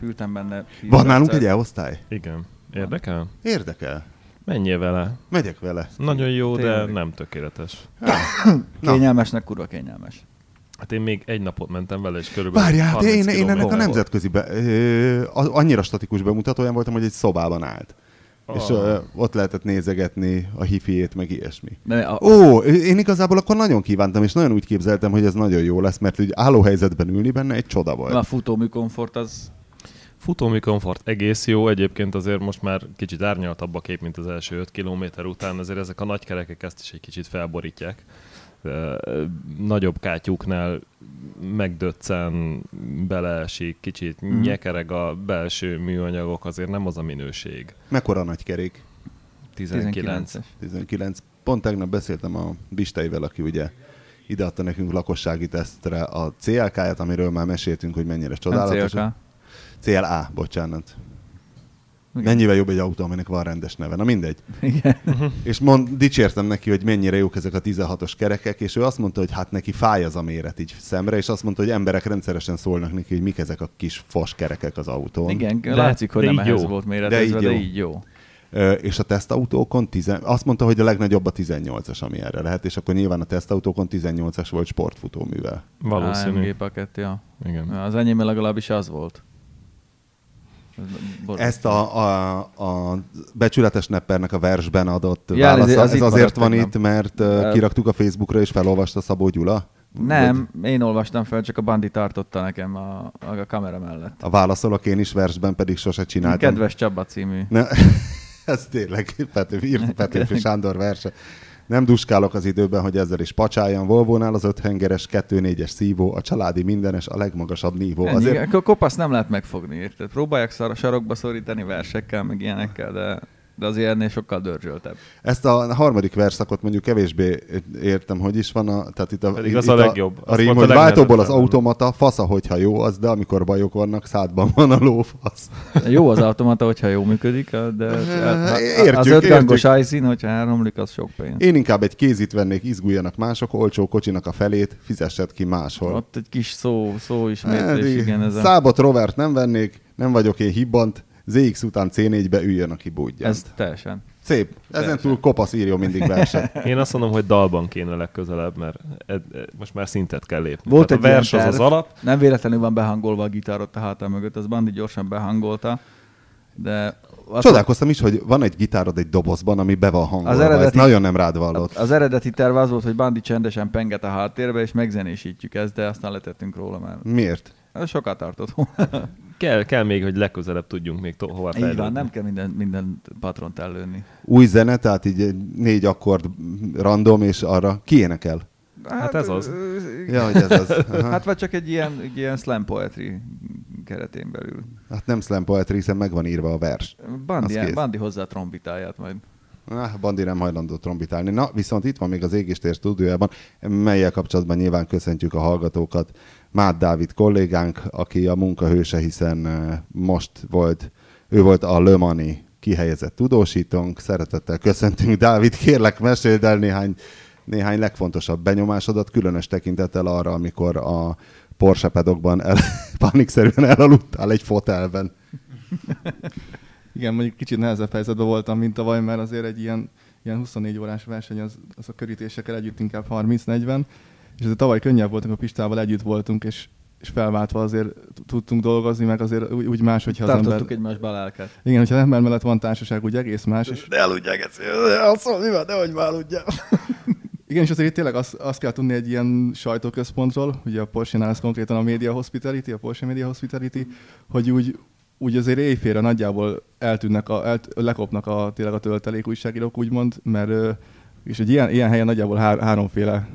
Tegnap ültem benne. Van nálunk egy E-osztály? Igen. Érdekel? Érdekel. Menjél vele. Megyek vele. Nagyon jó, de Tényleg. nem tökéletes. Kényelmesnek, kurva kényelmes. Hát én még egy napot mentem vele, és körülbelül Várjál, hát 30 én, én ennek a nemzetközi be, ö, annyira statikus bemutatóján voltam, hogy egy szobában állt. Ah. És ö, ott lehetett nézegetni a hifiét, meg ilyesmi. De a, Ó, én igazából akkor nagyon kívántam, és nagyon úgy képzeltem, hogy ez nagyon jó lesz, mert úgy álló helyzetben ülni benne egy csoda volt. a futómű komfort az... Futómű komfort egész jó, egyébként azért most már kicsit árnyaltabb a kép, mint az első 5 kilométer után, azért ezek a nagy kerekek ezt is egy kicsit felborítják. Nagyobb kátyúknál megdöccen, beleesik, kicsit Mhm. nyekereg a belső műanyagok, azért nem az a minőség. Mekkora nagy kerék? 19. 19-es. 19. Pont tegnap beszéltem a Bisteivel, aki ugye ideadta nekünk lakossági tesztre a CLK-ját, amiről már meséltünk, hogy mennyire Nem csodálatos. CLK. CLA, bocsánat. Igen. Mennyivel jobb egy autó, aminek van rendes neve. Na mindegy. Igen. És mond, dicsértem neki, hogy mennyire jók ezek a 16-os kerekek, és ő azt mondta, hogy hát neki fáj az a méret így szemre, és azt mondta, hogy emberek rendszeresen szólnak neki, hogy mik ezek a kis fos kerekek az autón. Igen, De- látszik, hogy de nem így ehhez jó. volt De méretezve, így de jó. így jó. Ö, és a tesztautókon tizen... azt mondta, hogy a legnagyobb a 18-as, ami erre lehet, és akkor nyilván a tesztautókon 18-as volt sportfutóművel. Valószínű. AMG pakett, ja. Igen. Az enyém legalábbis az volt. Ez borzasztó. Ezt a, a, a becsületes neppernek a versben adott Ja, ez- válasza, az ez, azért van tegnap. itt, mert El- kiraktuk a Facebookra, és felolvasta Szabó Gyula? Nem, én olvastam fel, csak a Bandi tartotta nekem a, a kamera mellett. A válaszolok én is versben pedig sose csináltam. Kedves Csaba című. Ne, ez tényleg Petőfi, írt Petőfi Sándor verse. Nem duskálok az időben, hogy ezzel is pacsáljam. Volvónál az öthengeres, 2-4-es szívó, a családi mindenes, a legmagasabb nívó. Ennyi. Azért Azért... Kopasz nem lehet megfogni, érted? Próbálják szar- sarokba szorítani versekkel, meg ilyenekkel, de, de azért ennél sokkal dörzsöltebb. ezt a harmadik verszakot mondjuk kevésbé értem, hogy is van. A, tehát itt a, Pedig itt az a legjobb. A, Az rím, volt a hogy váltóból az automata, fasza, hogyha jó az, de amikor bajok vannak, szádban van a lófasz. Jó az automata, hogyha jó működik, de Értjük, az ötgangos iSIN, hogyha elromlik, az sok pénz. Én inkább egy kézit vennék, izguljanak mások, olcsó kocsinak a felét, fizessed ki máshol. Ott egy kis szó, szó Hát, ismétlés, igen, ez a... Szábot Rovert nem vennék, nem vagyok én hibbant, ZX után C4-be üljön, aki budjant. Ez teljesen. Szép. Ezen túl kopasz írja mindig verset. Én azt mondom, hogy dalban kéne legközelebb, mert ed, ed, most már szintet kell lépni. Volt Tehát egy a vers az az alap, Nem véletlenül van behangolva a gitár ott a hátán mögött, az Bandi gyorsan behangolta, de... azt- Csodálkoztam is, hogy van egy gitárod egy dobozban, ami be van hangolva. Az eredeti- Ezt nagyon nem rád vallott. Az eredeti terv az volt, hogy Bandi csendesen penget a háttérbe, és megzenésítjük ezt, de aztán letettünk róla, mert Miért? ez sokat tartott. Kell, kell még, hogy legközelebb tudjunk még to- hova Így fejlődni. van, nem kell minden, minden patront ellőni. Új zene, tehát így négy akkord random, és arra ki énekel? Hát ez az. Ja, hogy ez az. Aha. Hát vagy csak egy ilyen, egy ilyen slam poetry keretén belül. Hát nem slam poetry, hiszen meg van írva a vers. Bandi, kész. Bandi hozzá trombitáját majd. Ah, Bandi nem hajlandó trombitálni. Na, viszont itt van még az Égéstér stúdiójában, melyel kapcsolatban nyilván köszöntjük a hallgatókat. Mát Dávid kollégánk, aki a munkahőse, hiszen eh, most volt, ő volt a Le Mani kihelyezett tudósítónk. Szeretettel köszöntünk, Dávid, kérlek, meséld el néhány néhány legfontosabb benyomásodat, különös tekintettel arra, amikor a Porsche pedokban el, panikszerűen elaludtál egy fotelben. Igen, mondjuk kicsit nehezebb helyzetben voltam, mint tavaly, mert azért egy ilyen, ilyen 24 órás verseny, az, az a körítésekkel együtt inkább 30-40, és azért tavaly könnyebb voltunk a Pistával, együtt voltunk, és, és felváltva azért tudtunk dolgozni, meg azért úgy, úgy más, hogyha az Tartottuk ember... egymásba a lelket. Igen, hogyha az ember mellett van társaság, úgy egész más, és De aludják ezt, azt mondom, mi van, nehogy már aludjál. Igen, és azért itt tényleg azt, azt kell tudni egy ilyen sajtóközpontról, ugye a Porsche-nál ez konkrétan a Media Hospitality, a Porsche Media Hospitality, hogy úgy, úgy azért éjfélre nagyjából eltűnnek, a, el, lekopnak a, tényleg a töltelék újságírók, úgymond, mert és egy ilyen, ilyen helyen nagyjából hár, háromféle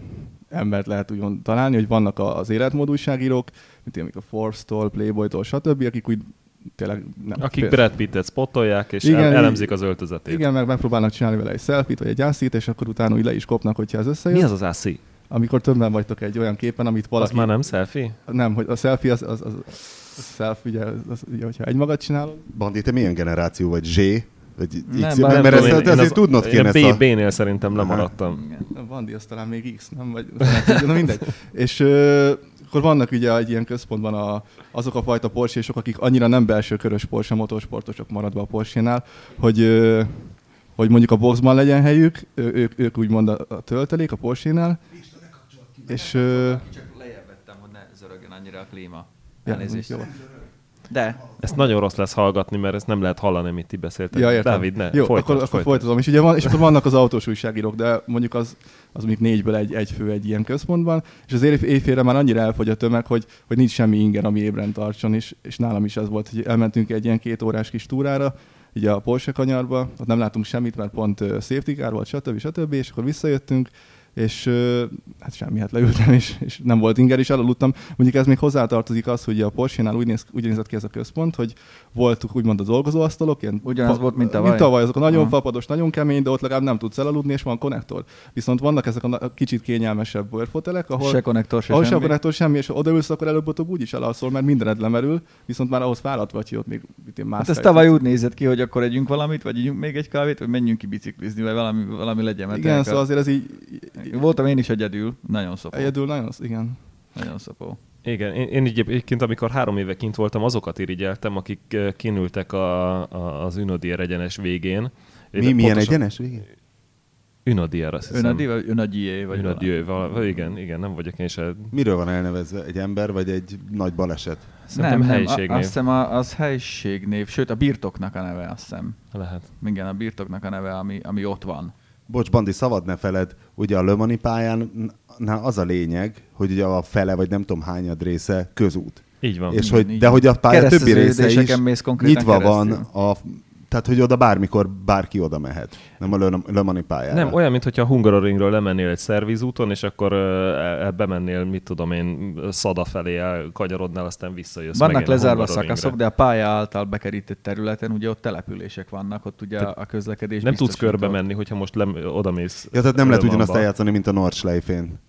embert lehet úgymond találni, hogy vannak az életmód újságírók, mint amik a Forbes-tól, Playboy-tól, stb., akik úgy tényleg nem. Akik fél- Brad Pittet spottolják, és Igen, elemzik az öltözetét. Igen, meg megpróbálnak csinálni vele egy selfie-t, vagy egy ászít, és akkor utána úgy le is kopnak, hogyha ez összejön. Mi az az ASZI? Amikor többen vagytok egy olyan képen, amit Az valaki... már nem selfie? Nem, hogy a selfie az, az, az, a selfie, ugye, az, ugye, hogyha egymagad csinálod. Bandi, te milyen generáció vagy? Z? Vagy Nem, X? bár mert nem ezt, te azért tudnod kéne én a... B, B-nél szerintem lemaradtam. Igen. A Bandi az talán még X, nem? Vagy, na mindegy. És ö, akkor vannak ugye egy ilyen központban a, azok a fajta porsche akik annyira nem belső körös Porsche motorsportosok maradva a Porsche-nál, hogy, ö, hogy mondjuk a boxban legyen helyük, ő- ők, ők úgymond a, a töltelék a Porsche-nál. És ö, Csak lejjebb vettem, hogy ne zörögjön annyira a klíma. ja, Elnézést. jó. De, Ezt nagyon rossz lesz hallgatni, mert ezt nem lehet hallani, amit ti beszéltek. Ja, értem. Dávid, ne, Jó, folytasd, akkor, akkor folytasd. folytatom. És ugye van, és akkor vannak az autós újságírók, de mondjuk az, az mondjuk négyből egy, egy fő egy ilyen központban, és az éjf- éjfélre már annyira elfogy a tömeg, hogy, hogy nincs semmi inger, ami ébren tartson, és, és nálam is ez volt, hogy elmentünk egy ilyen két órás kis túrára, ugye a Porsche kanyarba, ott nem látunk semmit, mert pont safety car volt, stb. stb. És akkor visszajöttünk, és hát semmi, hát leültem, és, és nem volt inger, és elaludtam. Mondjuk ez még hozzátartozik az, hogy a Porsche-nál úgy, néz, úgy nézett ki ez a központ, hogy voltunk úgymond a dolgozóasztalok, ilyen Ugyanaz volt, mint tavaly? Mint tavaly, azok a nagyon Aha. fapados, nagyon kemény, de ott legalább nem tudsz elaludni, és van konnektor. Viszont vannak ezek a na- kicsit kényelmesebb bőrfotelek, ahol se konnektor, se ahol se semmi. konnektor semmi, és odaülsz, akkor előbb-utóbb úgyis elalszol, mert mindened lemerül, viszont már ahhoz fáradt vagy, hogy ott még itt én Hát ez tavaly úgy nézett ki, hogy akkor együnk valamit, vagy együnk még egy kávét, vagy menjünk ki biciklizni, vagy valami, valami legyen. Igen, tényleg szóval azért ez így Voltam én is egyedül, nagyon szopó. egyedül nagyon, igen. Nagyon szopó. Igen, én, én egyébként, amikor három éve kint voltam, azokat irigyeltem, akik kinültek a, a, az Ünodier egyenes végén. Mi, milyen pontosan- egyenes végén? Ünodier, azt hiszem. Önadi, vagy önagyié, vagy vala, igen, igen, nem vagyok én se. Miről van elnevezve? Egy ember, vagy egy nagy baleset? Szerintem nem, nem, helyiségnév. a- azt hiszem a, az helyiségnév, sőt a birtoknak a neve, azt hiszem. Lehet. Igen, a birtoknak a neve, ami, ami ott van. Bocs, Bandi, szabad ne feled, ugye a Lömani pályán na, az a lényeg, hogy ugye a fele, vagy nem tudom hányad része közút. Így van. és hogy, így de van. hogy a pálya többi része is mész nyitva van, a, tehát hogy oda bármikor bárki oda mehet. Nem a Lö- Lömani pályára. Nem, olyan, mintha a Hungaroringről lemennél egy szervizúton, és akkor uh, bemennél, mit tudom én, Szada felé elkagyarodnál, aztán visszajössz. Vannak lezárva szakaszok, de a pálya által bekerített területen ugye ott települések vannak, ott ugye a közlekedés Nem tudsz körbe menni, hogyha most lem, oda mész. Ja, tehát nem lehet Le ugyanazt eljátszani, mint a Nordschleife-én.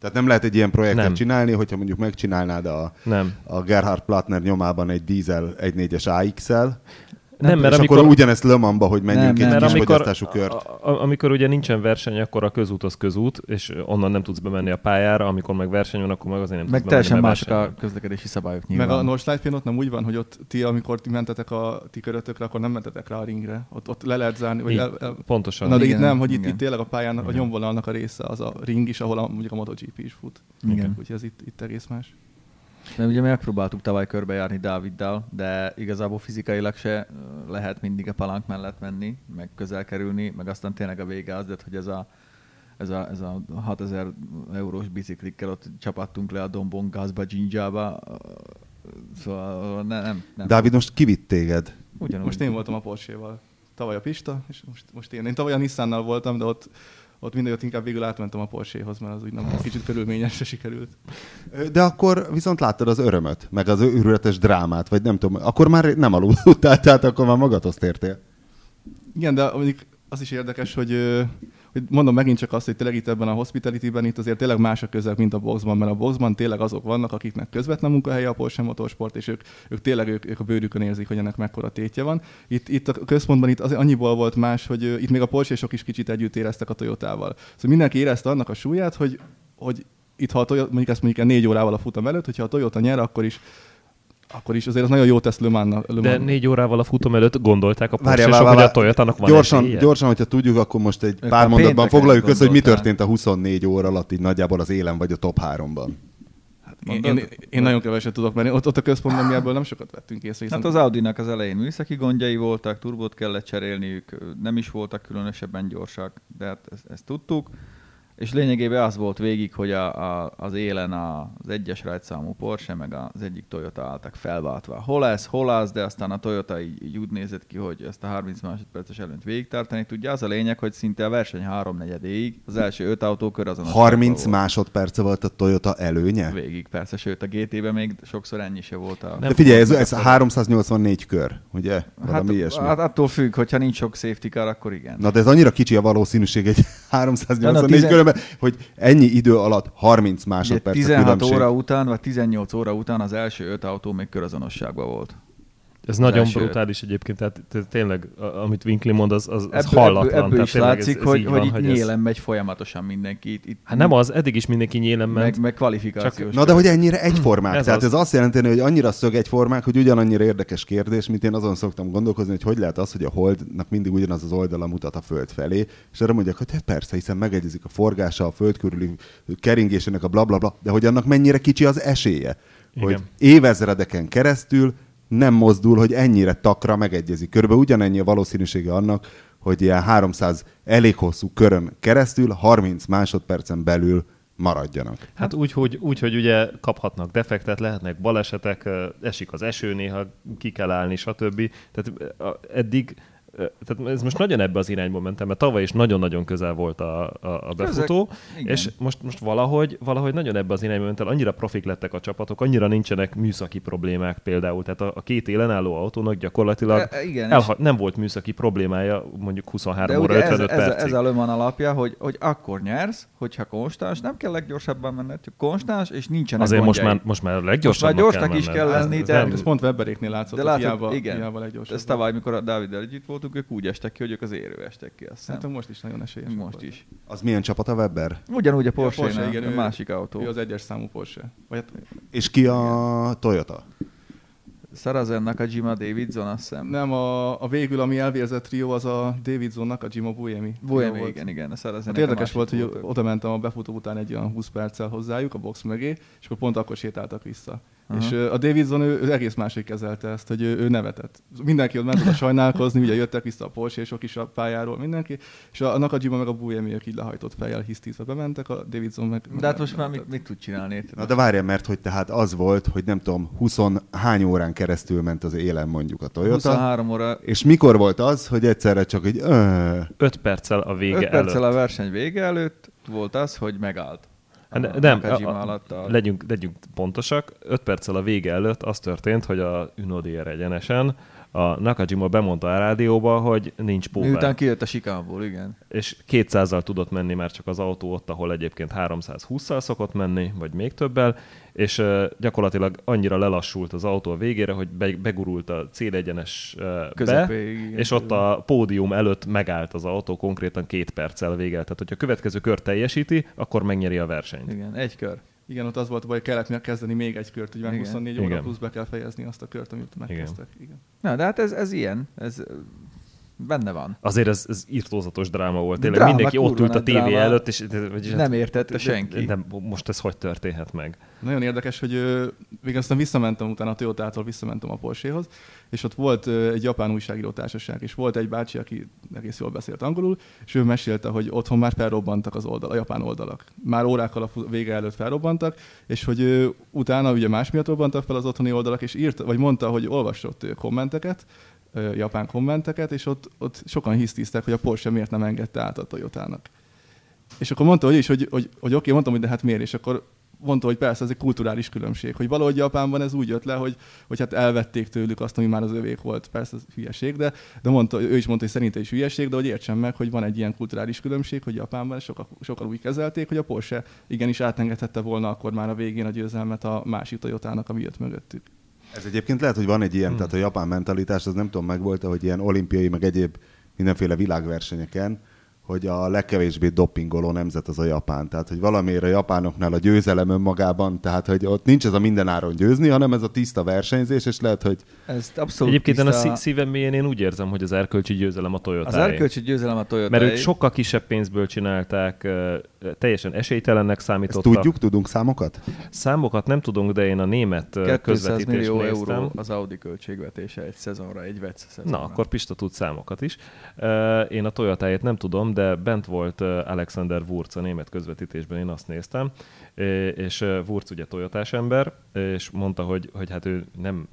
Tehát nem lehet egy ilyen projektet Nem. csinálni, hogyha mondjuk megcsinálnád a, Nem. a Gerhard Plattner nyomában egy dízel 1.4-es AX-el, Nem, mert és amikor, akkor ugyanezt Lömanba, hogy menjünk Nem, egy nem, mert kis amikor, fogyasztású kört. a, a, amikor ugye nincsen verseny, akkor a közút az közút, és onnan nem tudsz bemenni a pályára, amikor meg verseny van, akkor meg azért nem Meg tudsz bemenni, teljesen mert mások a közlekedési szabályok Meg nyilván. a Nordschleife-én ott nem úgy van, hogy ott ti, amikor ti mentetek a ti körötökre, akkor nem mentetek rá a ringre. Ott, ott le lehet zárni, vagy Így, el, el, Pontosan. Na de Igen, itt nem, hogy itt, igen. itt tényleg a pályán a nyomvonalnak a része az a ring is, ahol a, mondjuk a MotoGP is fut. Igen. Úgyhogy ez itt, itt egész más. Mert ugye mi megpróbáltuk tavaly körbejárni Dáviddal, de igazából fizikailag se lehet mindig a palank mellett menni, meg közel kerülni, meg aztán tényleg a vége az lett, hogy ez a, ez a, ez a 6000 eurós biciklikkel ott csapattunk le a Dombon gázba, Ginjába, szóval ne, nem, nem. Dávid, most kivitt téged? Ugyanúgy. Most én voltam a Porsche-val. Tavaly a Pista, és most, most én. Én tavaly a Nissannal voltam, de ott, ott mindegyot inkább végül átmentem a Porsche-hoz, mert az úgy nem kicsit körülményesre sikerült. De akkor viszont láttad az örömöt, meg az őrületes drámát, vagy nem tudom, akkor már nem aludtál, tehát akkor már magadhoz tértél. Igen, de mondjuk az is érdekes, hogy mondom megint csak azt, hogy tényleg itt ebben a hospitality-ben itt azért tényleg más a közeg, mint a boxban, mert a boxban tényleg azok vannak, akiknek közvetlen munkahelye a Porsche Motorsport, és ők, ők tényleg ők, ők a bőrükön érzik, hogy ennek mekkora tétje van. Itt, itt a központban itt az annyiból volt más, hogy itt még a Porsche-sok is kicsit együtt éreztek a Toyotával. Szóval mindenki érezte annak a súlyát, hogy, hogy itt, ha a Toyota, mondjuk ezt mondjuk négy órával a futam előtt, hogyha a Toyota nyer, akkor is akkor is azért az nagyon jó tesz Le Mans- Le De négy órával a futam előtt gondolták a porsche várjál, hogy a. Toyotának van gyorsan, esélye? gyorsan, hogyha tudjuk, akkor most egy Ők pár mondatban foglaljuk össze, hogy mi történt a 24 óra alatt így nagyjából az élen vagy a top 3-ban. Én, én, én, nagyon keveset tudok, mert ott, ott a központban mi ebből nem sokat vettünk észre. Hiszen Hát az Audi-nak az elején műszaki gondjai voltak, turbót kellett cserélniük, nem is voltak különösebben gyorsak, de hát ezt, ezt tudtuk. És lényegében az volt végig, hogy a, a, az élen a, az egyes rajtszámú Porsche, meg az egyik Toyota álltak felváltva. Hol ez, hol az, de aztán a Toyota így, így úgy nézett ki, hogy ezt a 30 másodperces előnyt végigtartani tudja. Az a lényeg, hogy szinte a verseny háromnegyedéig az első öt autókör azon 30 másodperce volt a Toyota előnye? Végig, persze, sőt a GT-ben még sokszor ennyi se volt a... De figyelj, ez, ez meg a 384 kör, ugye? Valami Hát, ilyesmi. hát attól függ, hogyha nincs sok safety car, akkor igen. Na de ez annyira kicsi a valószínűség egy 384 tizen- körben, hogy ennyi idő alatt 30 Ugye másodperc a 16 különbség. óra után, vagy 18 óra után az első öt autó még körazonosságban volt. Ez nagyon első- brutális egyébként, tehát tényleg, amit Winkli mond, az, az, az Ebből, hallatlan. ebből, ebből is látszik, ez, ez hogy, így hogy van, itt ez- nyélen megy folyamatosan mindenki. Itt, itt Hát nem az, eddig is mindenki nyélen ment. meg, meg kvalifikációs. Na de hogy ennyire egyformák. Ez Tehát az. ez azt jelenti, hogy annyira szög egyformák, hogy ugyanannyira érdekes kérdés, mint én azon szoktam gondolkozni, hogy hogy lehet az, hogy a holdnak mindig ugyanaz az oldala mutat a föld felé, és arra mondják, hogy hát persze, hiszen megegyezik a forgása, a föld körüli keringésének a blablabla, bla, bla, de hogy annak mennyire kicsi az esélye. Igen. Hogy évezredeken keresztül nem mozdul, hogy ennyire takra megegyezik. Körülbelül ugyanennyi a valószínűsége annak, hogy ilyen 300 elég hosszú körön keresztül 30 másodpercen belül maradjanak. Hát úgy hogy, úgy, hogy ugye kaphatnak defektet, lehetnek balesetek, esik az eső, néha ki kell állni, stb. Tehát eddig tehát ez most nagyon ebbe az irányba mentem, mert tavaly is nagyon-nagyon közel volt a, a, a befutó, igen. és most, most valahogy, valahogy nagyon ebbe az irányba mentem, annyira profik lettek a csapatok, annyira nincsenek műszaki problémák például, tehát a, a két élen álló autónak gyakorlatilag E- igen, elha- nem volt műszaki problémája mondjuk 23 De óra ugye ez, 55 ez, percig. ez a Le Mans alapja, hogy, hogy akkor nyersz, hogyha konstans, nem kell leggyorsabban menned, csak konstans, és nincsenek Azért most gondjai. már, most már Most már leggyorsabban gyorsnak kell is kell Ez- lenni, ez de- nem- Ez pont Webberéknél látszott, De látod, hiába, igen. hiába leggyorsabb. Ez tavaly, mikor a Dáviddel együtt voltunk, ők úgy estek ki, hogy ők az érő estek ki, azt. Szerintem most is nagyon esélyes. Most is. Az milyen csapat a Webber? Ugyanúgy a Ja, Porsche, Porsche igen, a ő- másik autó. Ő az egyes számú Porsche. Vagy hát, És ki a Toyota? Sarazen Nakajima Davidson, azt hiszem. nem, a, a végül, ami elvérzett trió, az a Davidsonnak a Jima Buemi. Buemi, volt. igen, igen, a Sarazen. Hát érdekes volt, hogy oda mentem a befutó után egy olyan 20 perccel hozzájuk a box mögé, és akkor pont akkor sétáltak vissza. Aha. És a Davidson ő, ő egész máshogy kezelte ezt, hogy ő, ő nevetett. Mindenki ott ment oda sajnálkozni, ugye jöttek vissza a Porsche és is a pályáról, mindenki, és a, a Nakajima meg a Buemi, ők így lehajtott fejjel hisztítve bementek, a Davidson meg... meg De hát most már mit, mit tud csinálni? érted? Na de várjál, mert hogy tehát az volt, hogy nem tudom, 20 hány órán keresztül ment az élen mondjuk a Toyota, 23 óra, és mikor volt az, hogy egyszerre csak egy ö, 5 perccel a vége 5 előtt. perccel a verseny vége előtt volt az, hogy megállt. Hát ne- nem, a, a, alatt a... legyünk, legyünk pontosak. 5 perccel a vége előtt az történt, hogy a Unodier egyenesen a Nakajima bemondta a rádióba, hogy nincs Miután póver. kijött a sikánból, igen. És 200-zal tudott menni már csak az autó ott, ahol egyébként 320-szal szokott menni, vagy még többel, és gyakorlatilag annyira lelassult az autó a végére, hogy be, begurult a célegyenes be, Közepéig, igen. és ott a pódium előtt megállt az autó konkrétan két perccel vége. Tehát, hogyha a következő kör teljesíti, akkor megnyeri a versenyt. Igen, egy kör. Igen, ott az volt a baj, hogy kellett kezdeni még egy kört, hogy már Igen. 24 óra Igen. plusz be kell fejezni azt a kört, amit megkezdtek. Igen. Na, de hát ez, ez ilyen. Ez benne van. Azért ez, ez írtózatos dráma volt. Tényleg Dráma, mindenki ott ült a tévé dráma. előtt, és, vagyis Nem értette de- senki. Nem, most ez hogy történhet meg? Nagyon érdekes, hogy még aztán visszamentem utána a Toyotától, visszamentem a Porschehoz, és ott volt egy japán újságíró társaság, és volt egy bácsi, aki egész jól beszélt angolul, és ő mesélte, hogy otthon már felrobbantak az oldal, a japán oldalak. Már órákkal a fu- vége előtt felrobbantak, és hogy utána ugye más miatt robbantak fel az otthoni oldalak, és írt, vagy mondta, hogy olvasott ö, kommenteket, japán kommenteket, és ott, ott sokan hisztiztek, hogy a Porsche miért nem engedte át a Toyotának. És akkor mondta, hogy is, hogy, hogy, hogy oké, mondtam, hogy de hát miért, és akkor mondta, hogy persze ez egy kulturális különbség, hogy valahogy Japánban ez úgy jött le, hogy, hogy hát elvették tőlük azt, ami már az övék volt, persze ez hülyeség, de, de mondta, ő is mondta, hogy szerinte is hülyeség, de hogy értsem meg, hogy van egy ilyen kulturális különbség, hogy Japánban sokkal, sokkal úgy kezelték, hogy a Porsche igenis átengedhette volna akkor már a végén a győzelmet a másik Toyotának, ami jött mögöttük. Ez egyébként lehet, hogy van egy ilyen, hmm. tehát a japán mentalitás, az nem tudom, megvolt, hogy ilyen olimpiai, meg egyéb mindenféle világversenyeken, hogy a legkevésbé dopingoló nemzet az a Japán. Tehát, hogy valamiért a japánoknál a győzelem önmagában, tehát, hogy ott nincs ez a mindenáron győzni, hanem ez a tiszta versenyzés, és lehet, hogy... Ez abszolút Egyébként tiszta... a szívem mélyén én úgy érzem, hogy az erkölcsi győzelem a Toyota. Az erkölcsi győzelem a Toyota. Mert ők sokkal kisebb pénzből csinálták, teljesen esélytelennek számítottak. Ezt tudjuk? Tudunk számokat? Számokat nem tudunk, de én a német közvetítést millió néztem. euró az Audi költségvetése egy szezonra, egy vec szezonra. Na, akkor Pista tud számokat is. Én a Toyotáját nem tudom, de bent volt Alexander Wurz a német közvetítésben, én azt néztem, és Wurz ugye Toyotás ember, és mondta, hogy, hogy hát ő nem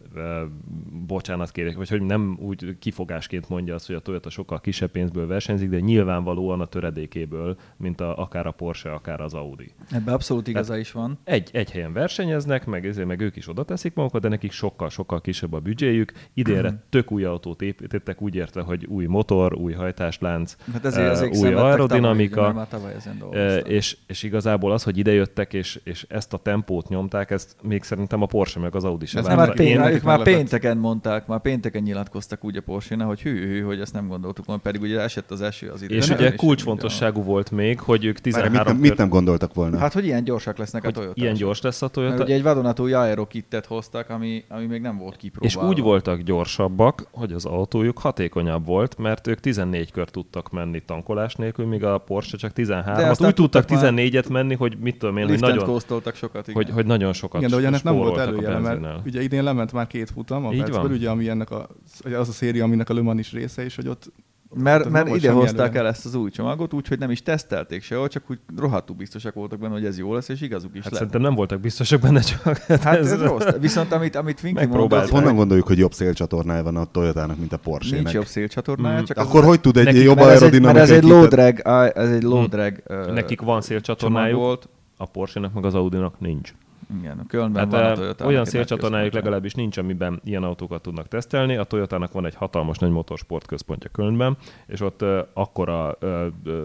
bocsánat kérek, vagy hogy nem úgy kifogásként mondja azt, hogy a Toyota sokkal kisebb pénzből versenyzik, de nyilvánvalóan a töredékéből, mint a, akár a Porsche, akár az Audi. Ebben abszolút igaza hát is van. Egy, egy helyen versenyeznek, meg ezért meg ők is oda teszik magukat, de nekik sokkal-sokkal kisebb a büdzséjük. Idénre hmm. tök új autót építettek, úgy érte, hogy új motor, új hajtáslánc, hát ezért, ezért új aerodinamika, tavaly, tavaly és, és igazából az, hogy idejöttek és, és ezt a tempót nyomták, ezt még szerintem a Porsche meg az Audi sem. Már, pént, ők már pénteken mondták, már pénteken nyilatkoztak úgy a porsche hogy hű, hű, hogy ezt nem gondoltuk volna, pedig ugye esett az eső az idő. És ugye kulcsfontosságú volt még, hogy ők 13 mit, mit nem gondoltak volna? Hát, hogy ilyen gyorsak lesznek hogy a Toyota. Ilyen gyors lesz a Toyota. Mert ugye egy vadonatúj Aero kittet hoztak, ami, ami még nem volt kipróbálva. És úgy voltak gyorsabbak, hogy az autójuk hatékonyabb volt, mert ők 14 kör tudtak menni tankolás nélkül, míg a Porsche csak 13. Azt úgy tudtak 14-et menni, hogy mit tudom én, hogy nagyon, sokat, igen. Hogy, hogy nagyon sokat Igen, de ugye ennek nem volt előjele, mert ugye idén lement már két futam a percből, ugye ami ennek a, az a széria, aminek a Le Mans is része, és hogy ott mert, mert ide hozták előre. el ezt az új csomagot, úgyhogy nem is tesztelték sehol, csak úgy rohadtul biztosak voltak benne, hogy ez jó lesz, és igazuk is hát lett. Szerintem nem voltak biztosak benne, csak hát ez, ez rossz. Viszont amit, amit Vinky mondott... Honnan gondoljuk, hogy jobb szélcsatornája van a Toyotának, mint a Porsche-nek? Nincs jobb szélcsatornája, mm. csak Akkor az hogy tud egy nekik, jobb aerodinamika? Mert ez egy low drag, ez egy low drag mm. Nekik van szélcsatornájuk, volt. A Porsche-nek meg az Audi-nak nincs. Igen, a Kölnben hát van a Toyota. Olyan szélcsatornájuk legalábbis nincs, amiben ilyen autókat tudnak tesztelni. A Toyotának van egy hatalmas nagy motorsport központja Kölnben, és ott uh, akkora uh, uh,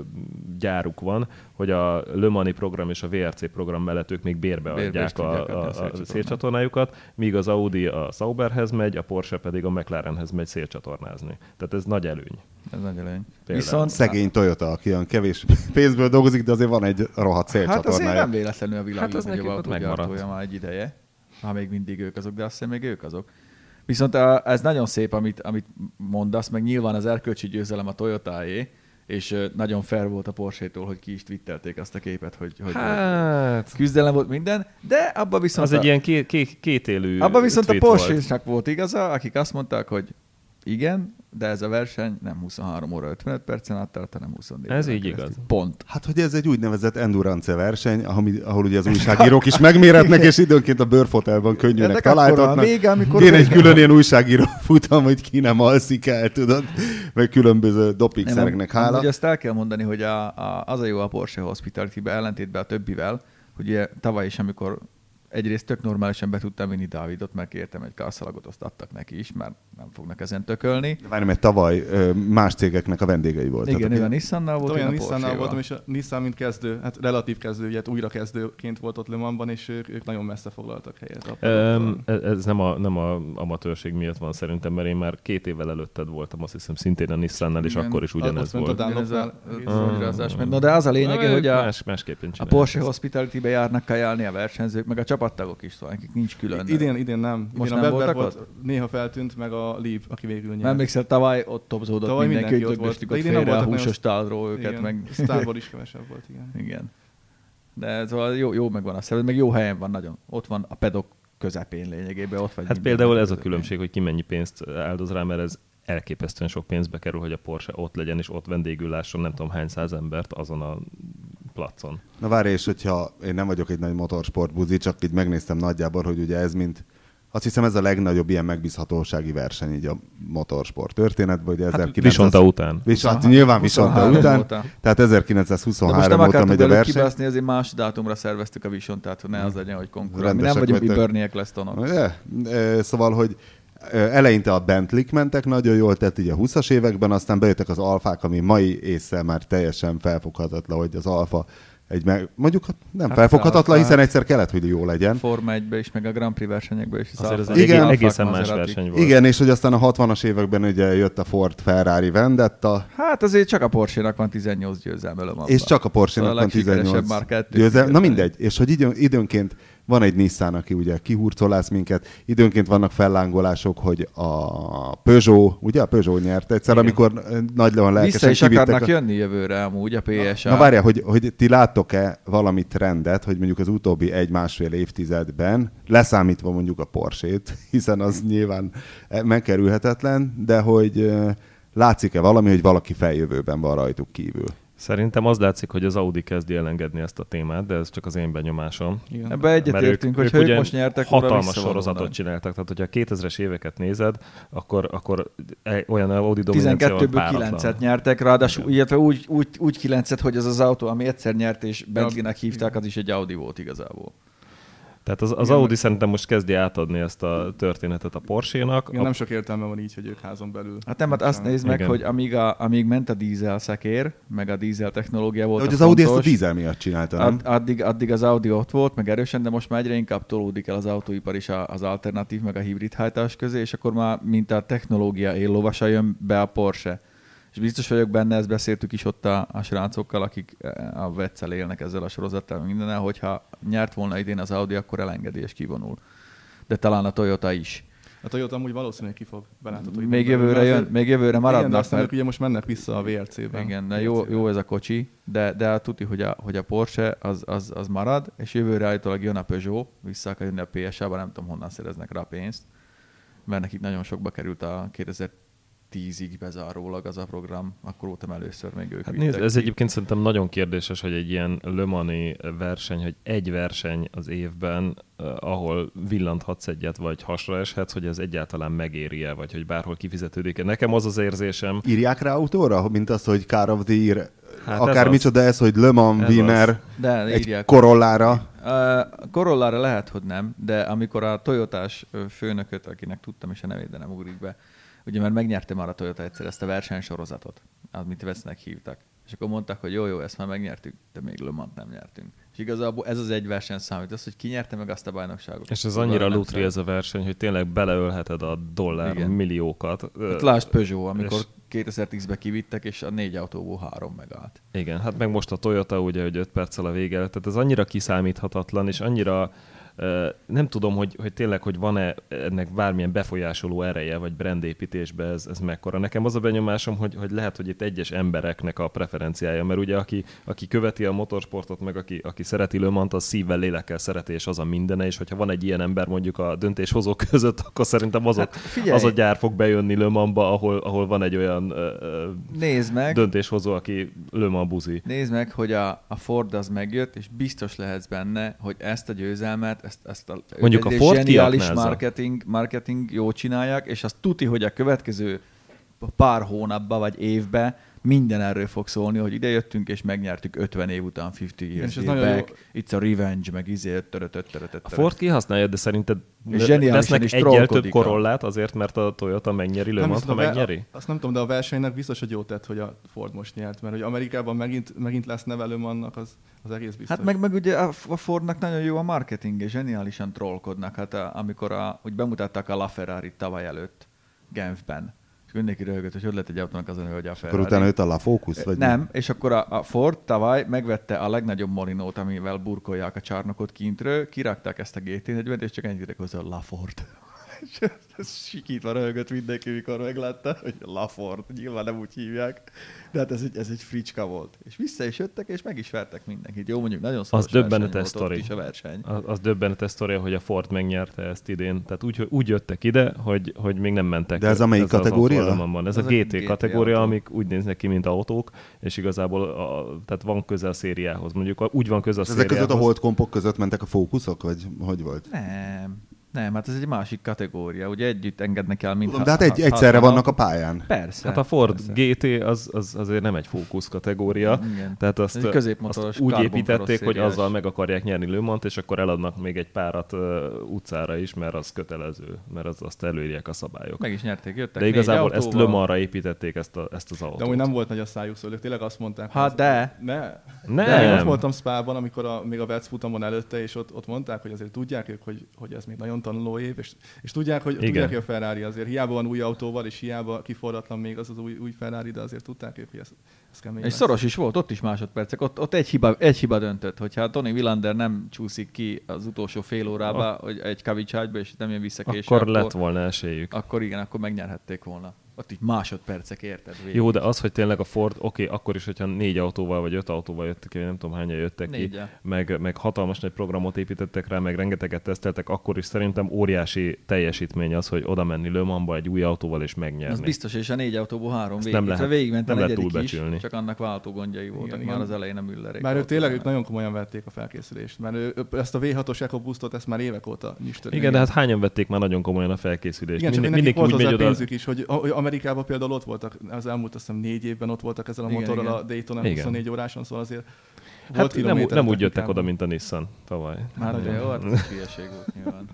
gyáruk van, hogy a Le Mani program és a VRC program mellett ők még bérbe adják a, a, a, a szélcsatornájukat, míg az Audi a Sauberhez megy, a Porsche pedig a McLarenhez megy szélcsatornázni. Tehát ez nagy előny. Ez nagy előny. Például. Viszont szegény Toyota, aki olyan kevés pénzből dolgozik, de azért van egy rohadt szélcsatornája. Hát azért nem véletlenül a világ hát az legnagyobb autógyártója már egy ideje. Ha még mindig ők azok, de azt hiszem még ők azok. Viszont ez nagyon szép, amit, amit mondasz, meg nyilván az erkölcsi győzelem a Toyotáé, és nagyon fair volt a Porsche-tól, hogy ki is twittelték azt a képet, hogy, hogy hát... küzdelem volt minden, de abban viszont... Az a... egy ilyen két, két, két élő Abban viszont a Porsche-nak volt igaza, akik azt mondták, hogy igen, de ez a verseny nem 23 óra 55 percen át tart, hanem 24 Ez így igaz. Pont. Hát, hogy ez egy úgynevezett endurance verseny, ahol, ahol ugye az újságírók is megméretnek, és időnként a bőrfotelban könnyűnek találtatnak. Vége, amikor Én egy külön ilyen újságíró futam, hogy ki nem alszik el, tudod, meg különböző dopingszereknek hála. Ugye azt el kell mondani, hogy a, a, az a jó a Porsche Hospitality-be ellentétben a többivel, hogy ugye tavaly is, amikor egyrészt tök normálisan be tudtam vinni Dávidot, mert kértem egy karszalagot, azt adtak neki is, mert nem fognak ezen tökölni. Várj, mert tavaly más cégeknek a vendégei voltak. Igen, igen, a Nissannal volt, Olyan Nissannal voltam, és a Nissan, mint kezdő, hát relatív kezdő, ugye hát újra kezdőként volt ott Le Mansban, és ők, ők nagyon messze foglaltak helyet. Um, ez nem a, nem a amatőrség miatt van szerintem, mert én már két évvel előtted voltam, azt hiszem szintén a Nissannal, és igen, akkor is ugyanez volt. A Na de az a lényege, hogy a, más, a Porsche Hospitality-be járnak kajálni a versenyzők, meg a csapattagok is, szóval nekik nincs külön. Idén, idén nem. Most idén nem a voltak volt, ott? néha feltűnt, meg a Leap, aki végül nyert. Emlékszel, tavaly ott topzódott tavaly mindenki, mindenki hogy ott volt. Idén nem a húsos tálról őket. Igen, meg... Starból is kevesebb volt, igen. igen. De szóval jó, jó megvan a szervezet, meg jó helyen van nagyon. Ott van a pedok közepén lényegében. Ott vagy hát például ez a különbség, hogy ki mennyi pénzt áldoz rá, mert ez elképesztően sok pénzbe kerül, hogy a Porsche ott legyen, és ott vendégül lásson nem tudom hány száz embert azon a placon. Na várj, és hogyha én nem vagyok egy nagy motorsport buzi, csak így megnéztem nagyjából, hogy ugye ez mint azt hiszem ez a legnagyobb ilyen megbízhatósági verseny így a motorsport történetben, hogy 1900... Visonta után. Viszont, hát, nyilván Visonta 23 után, óta. tehát De most 1923 nem óta megy a verseny. kibaszni, ezért más dátumra szerveztük a visontát, hogy ne az legyen, hogy konkurálunk. Mi nem vagyunk mi Ecclestonok. Yeah. Eh, Szóval, hogy eleinte a bentley mentek nagyon jól, tehát így a 20-as években, aztán bejöttek az alfák, ami mai észre már teljesen felfoghatatlan, hogy az alfa egy meg, mondjuk nem Hát felfoghatatlan, Alfa- hiszen egyszer kellett, hogy jó legyen. Forma 1 is, meg a Grand Prix versenyekben is. az Azért egy Igen. Alfák, egészen más verseny volt. Igen, és hogy aztán a 60-as években ugye jött a Ford Ferrari Vendetta, Hát azért csak a Porsche-nak van 18 győzelme és csak a Porsche-nak Szóval van legsikeresebb 18 már kettő győzelme. Na mindegy, és hogy időn, időnként van egy Nissan, aki ugye kihurcolász minket, időnként vannak fellángolások, hogy a Peugeot, ugye a Peugeot nyert egyszer, Igen. amikor eh, Nagy Vissza lelkesen is kivittek akarnak a... jönni jövőre amúgy a PSA. Na várjál, hogy, hogy ti láttok-e valami trendet, hogy mondjuk az utóbbi egy-másfél évtizedben, leszámítva mondjuk a Porsét, hiszen az nyilván megkerülhetetlen, de hogy eh, látszik-e valami, hogy valaki feljövőben van rajtuk kívül? Szerintem az látszik, hogy az Audi kezdi elengedni ezt a témát, de ez csak az én benyomásom. Igen. Ebbe egyetértünk, hogy ha ők ugye most nyertek, hatalmas sorozatot csináltak. Tehát, hogyha a 2000-es éveket nézed, akkor, akkor e- olyan Audi dominancia van 12-ből páratlan. 9-et nyertek, ráadásul illetve úgy, úgy, úgy 9-et, hogy az az autó, ami egyszer nyert és Bentleynek hívták, az is egy Audi volt igazából. Tehát az, az Igen, Audi szerintem most kezdi átadni ezt a történetet a Porsche-nak. Igen, A- nem sok értelme van így, hogy ők házon belül. Hát nem, hát azt nézd meg, Igen. hogy amíg, a, amíg ment a dízel szekér, meg a dízel technológia volt De hogy az Audi ezt a fontos, dízel miatt csinálta, nem? Ad, addig, addig az Audi ott volt, meg erősen, de most már egyre inkább tolódik el az autóipar is a- az alternatív, meg a hibrid hajtás közé, és akkor már mint a technológia éllovasa jön be a Porsche. És biztos vagyok benne, ezt beszéltük is ott a, a srácokkal, akik eh, a Vetszel élnek ezzel a sorozattal, mindennel, hogyha nyert volna idén az Audi, akkor elengedi és kivonul. De talán a Toyota is. A Toyota amúgy valószínűleg ki fog belátható. Még jövőre jön, még jövőre Igen, maradnak, aztán mert ugye most mennek vissza a VRC-ben. Igen, de jó, jó ez a kocsi, de, de tuti, hogy a, hogy a Porsche az, az, az marad, és jövőre állítólag jön a Peugeot, vissza akar jönni a PSA-ba, nem tudom honnan szereznek rá pénzt, mert nekik nagyon sokba került a 2010-ig bezárólag az a program, akkor óta először még ők Hát nézd, ez ki. egyébként szerintem nagyon kérdéses, hogy egy ilyen Le Mani verseny, hogy egy verseny az évben, uh, ahol villanthatsz egyet, vagy hasra eshetsz, hogy ez egyáltalán megéri-e, vagy hogy bárhol kifizetődik-e. Nekem az az érzésem, Írják rá autóra, mint az, hogy Car of the Year, Hát hát ez akár az. micsoda ez, hogy Le Mans winner De egy írják. korollára. A Corollára lehet, hogy nem, de amikor a Toyotás főnököt, akinek tudtam is a nevét, de nem ugrik be, ugye mert megnyerte már a Toyota egyszer ezt a versenysorozatot, amit Vesznek hívtak. És akkor mondták, hogy jó, jó, ezt már megnyertük, de még Le Mans nem nyertünk. És igazából ez az egy verseny számít, az, hogy ki nyerte meg azt a bajnokságot. és ez annyira lutri számít. ez a verseny, hogy tényleg beleölheted a dollár Igen. milliókat. Hát lásd Peugeot, amikor és- 2010-ben kivittek, és a négy autóból három megállt. Igen, hát meg most a Toyota ugye, hogy 5 perccel a vége tehát ez annyira kiszámíthatatlan, és annyira nem tudom, hogy, hogy tényleg, hogy van-e ennek bármilyen befolyásoló ereje, vagy brandépítésbe ez, ez mekkora. Nekem az a benyomásom, hogy, hogy lehet, hogy itt egyes embereknek a preferenciája, mert ugye aki, aki követi a motorsportot, meg aki, aki szereti Le Mans, az szívvel, lélekkel szereti, és az a mindene, és hogyha van egy ilyen ember mondjuk a döntéshozók között, akkor szerintem az, Hát figyelj! az a gyár fog bejönni Le Mansba, ahol, ahol van egy olyan ö, Nézd meg, döntéshozó, aki Le Mans buzi. Nézd meg, hogy a, a Ford az megjött, és biztos lehetsz benne, hogy ezt a győzelmet, ezt, ezt a, Mondjuk a zseniális marketing, marketing jó csinálják, és azt tuti, hogy a következő pár hónapba vagy évbe minden erről fog szólni, hogy ide jöttünk, és megnyertük 50 év után 50 years és back, it's a revenge, meg izé, törötött, törötött, A Ford kihasználja, de szerinted is egyel több korollát azért, mert a Toyota megnyeri Le Mans, ha megnyeri? Azt nem tudom, de a versenynek biztos, hogy jót tett, hogy a Ford most nyert, mert hogy Amerikában megint, megint lesz nevelőm annak, az, az egész biztos. Hát meg, meg ugye a a Fordnak nagyon jó a marketing, és zseniálisan trollkodnak. Hát a, amikor a, úgy bemutatták a LaFerrari tavaly előtt Genfben, és mindenki röhögött, hogy hogy lehet egy autónak azon, hogy a Ferrari. Akkor utána jött a Focus? Vagy Nem, és akkor a, a Ford tavaly megvette a legnagyobb molinót, amivel burkolják a csarnokot kintről, kirakták ezt a GT40-et, és csak ennyit írek hozzá, La Ford. És ez- sikítva röhögött mindenki, mikor meglátta, hogy La Ford, nyilván nem úgy hívják, de hát ez egy, ez egy fricska volt. És vissza is jöttek, és meg is vertek mindenkit. Jó, mondjuk nagyon szoros Az döbbenetes sztori. is a verseny. Az, az döbbenetes sztoria, hogy a Ford megnyerte ezt idén. Tehát úgy, hogy úgy jöttek ide, hogy, hogy még nem mentek. De ez a melyik az kategória? Mansban. Ez, Ez a a GT, GT kategória, autó. amik úgy néznek ki, mint autók, és igazából a, tehát van közel szériához. Mondjuk a- úgy van közel És ezek között a szériához. holdkompok között mentek a fókuszok, vagy hogy volt? Nem. Nem, hát ez egy másik kategória. Ugye együtt engednek el, Tudom, de hát egy, egyszerre vannak a pályán. Persze. Hát a Ford persze. GT az, az azért nem egy fókusz kategória, Igen. tehát azt, azt úgy építették, hogy azzal meg akarják nyerni Le Mans-t, és akkor eladnak még egy párat uh, utcára is, mert az kötelező, mert az, azt előírják a szabályok. Meg is nyerték, jöttek De igazából négy ezt Mans-ra építették ezt, a, ezt az autót. De amúgy nem volt nagy a szájuk szólők, tényleg azt mondták. Hát hogy- de. Ne. Nem. De én ott voltam Spában, amikor a, még a Vec futamon előtte, és ott, ott mondták, hogy azért tudják ők, hogy, hogy ez még nagyon tanuló év, és, és tudják, hogy, Igen. tudják, hogy a Ferrari azért hiába van új autóval, és hiába kiforratlan még az az új, új Ferrari, de azért tudták ők, hogy ez, ez kemény. És lesz. szoros is volt, ott is másodpercek. Ott, ott egy, hiba, egy hiba döntött, hogyha Tony Villander nem csúszik ki az utolsó fél órába, hogy egy kavicságyba, és nem jön vissza később, akkor lett volna esélyük. akkor igen, akkor megnyerhették volna. Ott így másodpercek érted végig. Jó, de az, hogy tényleg a Ford, oké, okay, akkor is, hogyha négy autóval vagy öt autóval jöttek ki, nem tudom hányan jöttek Négyel. ki, meg, meg hatalmas nagy programot építettek rá, meg rengeteget teszteltek, akkor is szerintem óriási teljesítmény az, hogy oda menni Le Mansba egy új autóval és megnyerni. Az biztos, és a négy autóból három végig. nem lehet- végigment a nem lehet negyedik is, túlbecsülni. csak annak váltó gondjai voltak Igen, már igen. az elején a Müllerék. Már ők tényleg ők nagyon komolyan vették a felkészülést, mert ő, ezt a V6-os EcoBoostot ezt már évek óta nyüstölik. Igen, de hát hányan vették már nagyon komolyan a felkészülést? Igen, csak Mindig- mindenki volt úgy megy oda- pénzük is, hogy, hogy Amerikában például ott voltak, az elmúlt azt hiszem négy évben ott voltak ezzel a Igen, motorral igen. a Daytona Igen. 24 óráson, szóval azért Hát nem, nem a úgy jöttek oda, mint a Nissan tavaly. Hát nagyon. jó, ez hülyeség volt nyilván.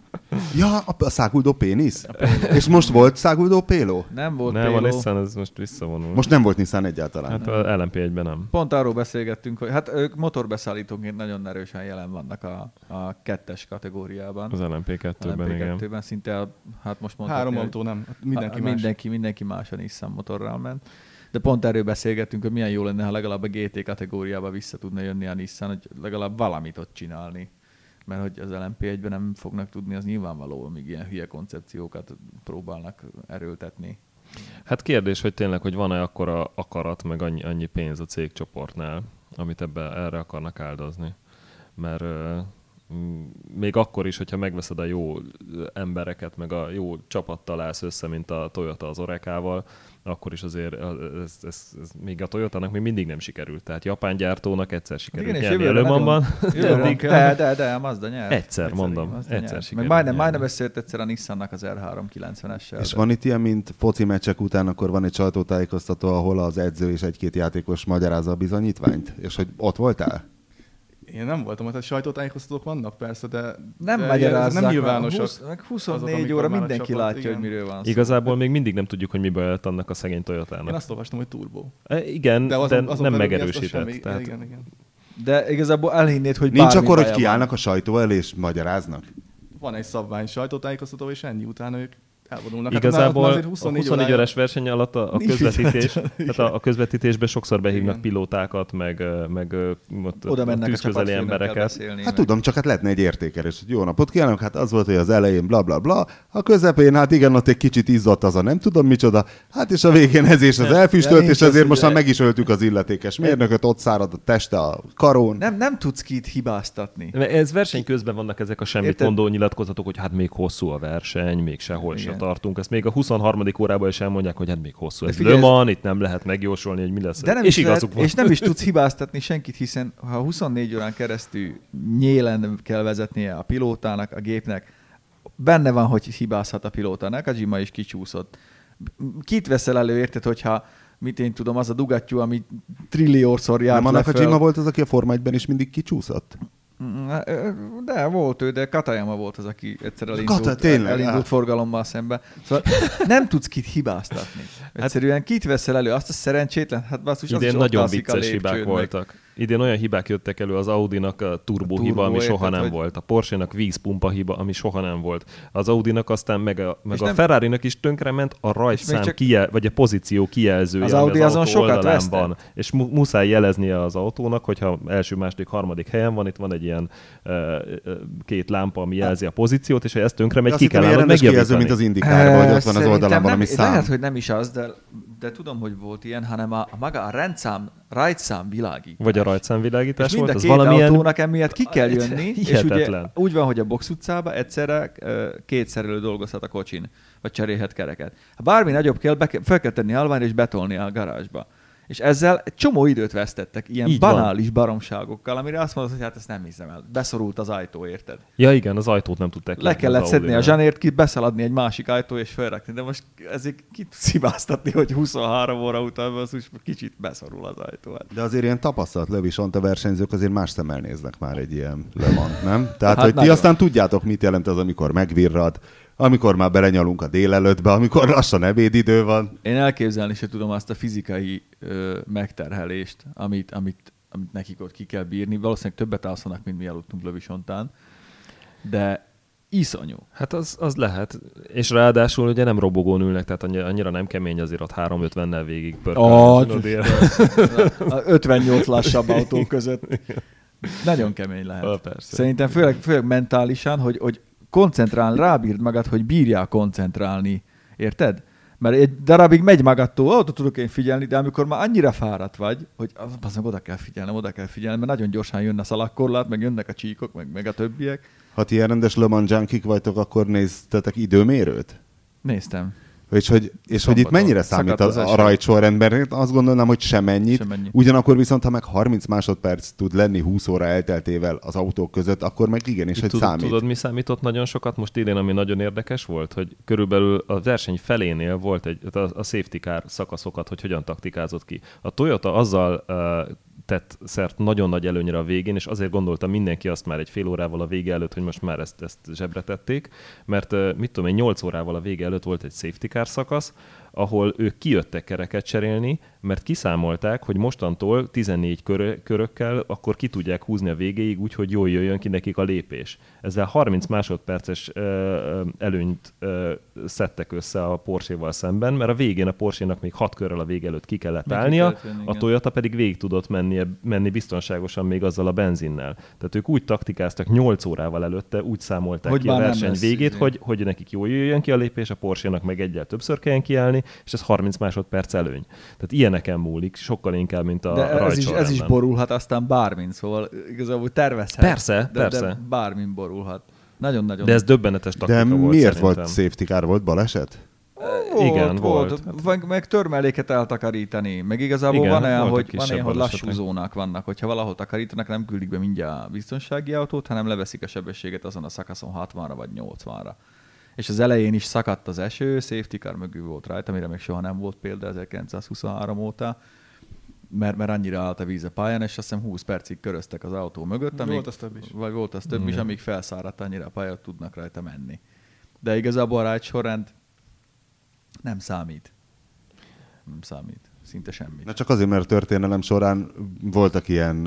Ja, a, a száguldó pénisz? És most volt száguldó péló? Nem volt nem, a péló. Nissan ez most visszavonul. Most nem volt Nissan egyáltalán. Hát a LMP1-ben nem. Pont arról beszélgettünk, hogy hát ők motorbeszállítóként nagyon erősen jelen vannak a, a kettes kategóriában. Az LMP2-ben, igen. LMP2-ben szinte, a, hát most mondhatni, Három autó nem, mindenki Ha- más. mindenki, mindenki más a Nissan motorral ment. De pont erről beszélgettünk, hogy milyen jó lenne, ha legalább a GT kategóriába vissza tudna jönni a Nissan, hogy legalább valamit ott csinálni. Mert hogy az LMP1-ben nem fognak tudni, az nyilvánvaló, amíg ilyen hülye koncepciókat próbálnak erőltetni. Hát kérdés, hogy tényleg, hogy van-e akkora akarat, meg annyi, annyi pénz a cégcsoportnál, amit ebbe, erre akarnak áldozni. Mert még akkor is, hogyha megveszed a jó embereket, meg a jó csapattal állsz össze, mint a Toyota az Orekával, akkor is azért ez, ez, ez, még a Toyotának még mindig nem sikerült. Tehát japán gyártónak egyszer sikerült Igen, nyerni előmban. De, de, de, a Mazda nyert. Egyszer, mondom, Mazda egyszer nyert. Meg sikerült majdnem, nyerni. majdnem összejött egyszer a Nissannak az R390-essel. És de- van itt ilyen, mint foci meccsek után, akkor van egy sajtótájékoztató, ahol az edző és egy-két játékos magyarázza a bizonyítványt? És hogy ott voltál? Én nem voltam, tehát sajtótájékoztatók vannak persze, de Nem de magyarázzák. nem nyilvánosak. 20, meg 24 azok, óra mindenki csapat- látja, igen. hogy miről van szó. Igazából még mindig nem tudjuk, hogy miből lett annak a szegény Én Toyotának. azt olvastam, hogy turbo. E, Igen, de, azon- de azon nem megerősített. semmi- tehát Igen, igen. De igazából elhinnéd, hogy Nincs akkor, hogy kiállnak a sajtó elé és magyaráznak? Van egy szabvány sajtótájékoztató, és ennyi utána ők elvonulnak. Igazából hát, a azért 24, órája- órás verseny alatt a, a közvetítés, tehát a, a közvetítésben sokszor behívnak Igen. pilótákat, meg, meg ott, Oda a mennek a tűzközeli csapatfőnökkel embereket. beszélni. Hát meg- tudom, csak hát lehetne egy értékelés, hogy jó napot kívánok, hát az volt, hogy az elején bla bla bla, a közepén hát igen, ott egy kicsit izzott az a nem tudom micsoda, hát és a végén ez és az elfüstölt, és az, azért most már meg is öltük az illetékes mérnököt, ott szárad a teste a karón. Nem, nem tudsz ki itt hibáztatni. Mert Ez verseny közben vannak ezek a semmit Érted? mondó nyilatkozatok, hogy hát még hosszú a verseny, még sehol se. Tartunk. Ezt még a 23. órában is elmondják, hogy hát még hosszú. Ez figyelj, Le ez- Mans, itt nem lehet megjósolni, hogy mi lesz. De nem és is lehet, igazuk van. és nem is tudsz hibáztatni senkit, hiszen ha 24 órán keresztül nyélen kell vezetnie a pilótának, a gépnek, benne van, hogy hibázhat a pilótának, a Jima is kicsúszott. Kit veszel elő, érted, hogyha mit én tudom, az a dugattyú, ami trilliószor járt Nem annak a. Jima volt az, aki a Forma 1-ben is mindig kicsúszott? De volt ő, de Katayama volt az, aki egyszer elindult, Kata, tényleg? elindult Ah. forgalommal szembe. Szóval nem tudsz kit hibáztatni. Egyszerűen kit veszel elő? Azt a szerencsétlen? Hát basszus, az Idén ott nagyon vicces hibák meg- voltak. Idén olyan hibák jöttek elő az Audinak a turbo A hiba, ami soha nem hogy- volt. A Porsche-nak vízpumpa hiba, ami soha nem volt. Az Audinak aztán meg a, meg És a nem- Ferrari-nak is tönkrement a rajtszám csak- kijel, vagy a pozíció kijelzője, Az Audi az azon autó sokat oldalán vesztett. van. És mu- muszáj jeleznie az autónak, hogyha első, második, harmadik helyen van, itt van egy ilyen uh, két lámpa, ami jelzi a pozíciót, és ha ez tönkre megy, ki kell kijelző, megjavítani. mint az indikárban, hogy ott van az oldalán valami szám. Lehet, hogy nem is az, de, de tudom, hogy volt ilyen, hanem a, a maga a rendszám, rajtszám világítás. Vagy a rajtszámvilágítás és mind volt, a az két valamilyen... autónak emiatt ki kell jönni, és ugye Hihetetlen. úgy van, hogy a box utcába egyszerre két szerelő dolgozhat a kocsin, vagy cserélhet kereket. Ha bármi nagyobb kell, be fel kell tenni halvány és betolni a garázsba. És ezzel egy csomó időt vesztettek, ilyen Így banális van. baromságokkal, amire azt mondod, hogy hát ezt nem hiszem el. Beszorult az ajtó, érted? Ja igen, az ajtót nem tudták. Le kellett szedni a zsanért, ki beszaladni egy másik ajtó és felrakni, de most ezért ki szibáztatni, hogy 23 óra után az úgy kicsit beszorul az ajtó. Hát. De azért ilyen tapasztalat lövisont a versenyzők azért más szemmel néznek már egy ilyen lemant, nem? Tehát, hát hogy ti aztán tudjátok, mit jelent az, amikor megvirrad, amikor már belenyalunk a délelőttbe, amikor lassan ebédidő van. Én elképzelni se tudom azt a fizikai ö, megterhelést, amit, amit, amit nekik ott ki kell bírni. Valószínűleg többet alszanak, mint mi aludtunk Lövisontán, de iszonyú. Hát az, az lehet. És ráadásul ugye nem robogón ülnek, tehát annyira, annyira nem kemény azért ott 3-50-nel végig pörkölni. A 58 lassabb autó között. Nagyon kemény lehet. A, persze. Szerintem főleg, főleg mentálisan, hogy, hogy koncentrálni, rábírd magad, hogy bírjál koncentrálni. Érted? Mert egy darabig megy magadtól, oda tudok én figyelni, de amikor már annyira fáradt vagy, hogy az oda kell figyelnem, oda kell figyelnem, mert nagyon gyorsan jönne a szalakkorlát, meg jönnek a csíkok, meg, meg a többiek. Ha ti ilyen rendes Le Mans vagytok, akkor néztetek időmérőt? Néztem. És hogy, és hogy itt mennyire számít a, a rajtsorrendben? Azt gondolnám, hogy semennyit. Semennyi. Ugyanakkor viszont, ha meg 30 másodperc tud lenni 20 óra elteltével az autók között, akkor meg igenis, hogy tud, számít. Tudod, mi számított nagyon sokat most idén, ami nagyon érdekes volt, hogy körülbelül a verseny felénél volt egy, a, a safety car szakaszokat, hogy hogyan taktikázott ki. A Toyota azzal uh, tett szert nagyon nagy előnyre a végén, és azért gondolta mindenki azt már egy fél órával a vége előtt, hogy most már ezt, ezt zsebre tették, mert mit tudom én, 8 órával a vége előtt volt egy safety car szakasz, ahol ők kijöttek kereket cserélni, mert kiszámolták, hogy mostantól 14 kör- körökkel akkor ki tudják húzni a végéig, úgyhogy jól jöjjön ki nekik a lépés. Ezzel 30 másodperces ö, előnyt ö, szedtek össze a Porsche-val szemben, mert a végén a Porsche-nak még 6 körrel a vége előtt ki kellett még állnia, kellett jönni, a Toyota pedig végig tudott menni, menni biztonságosan még azzal a benzinnel. Tehát ők úgy taktikáztak 8 órával előtte, úgy számolták hogy ki a verseny végét, izé. hogy, hogy nekik jól jöjjön ki a lépés, a Porsche-nak meg egyel többször kelljen kiállni, és ez 30 másodperc előny. Tehát ilyeneken múlik, sokkal inkább, mint a de ez is, ez is borulhat aztán bármin, szóval igazából tervezhet. Persze, de, persze. De bármin borulhat. Nagyon-nagyon. De ez döbbenetes taktika De volt miért szerintem. volt safety car? Volt baleset? Volt, Igen, volt. volt. Meg, meg törmeléket eltakarítani. Meg igazából Igen, van olyan, hogy, van olyan, hogy lassú zónák vannak. Hogyha valahol takarítanak, nem küldik be mindjárt a biztonsági autót, hanem leveszik a sebességet azon a szakaszon 60-ra vagy 80-ra és az elején is szakadt az eső, safety car mögül volt rajta, amire még soha nem volt példa 1923 óta, mert, mert annyira állt a víz a pályán, és azt hiszem 20 percig köröztek az autó mögött. Amíg, volt az több is. Vagy volt az több mm. is, amíg felszáradt annyira a pályát, tudnak rajta menni. De igazából a ride sorrend nem számít. Nem számít. Szinte semmit. Na csak azért, mert a történelem során voltak ilyen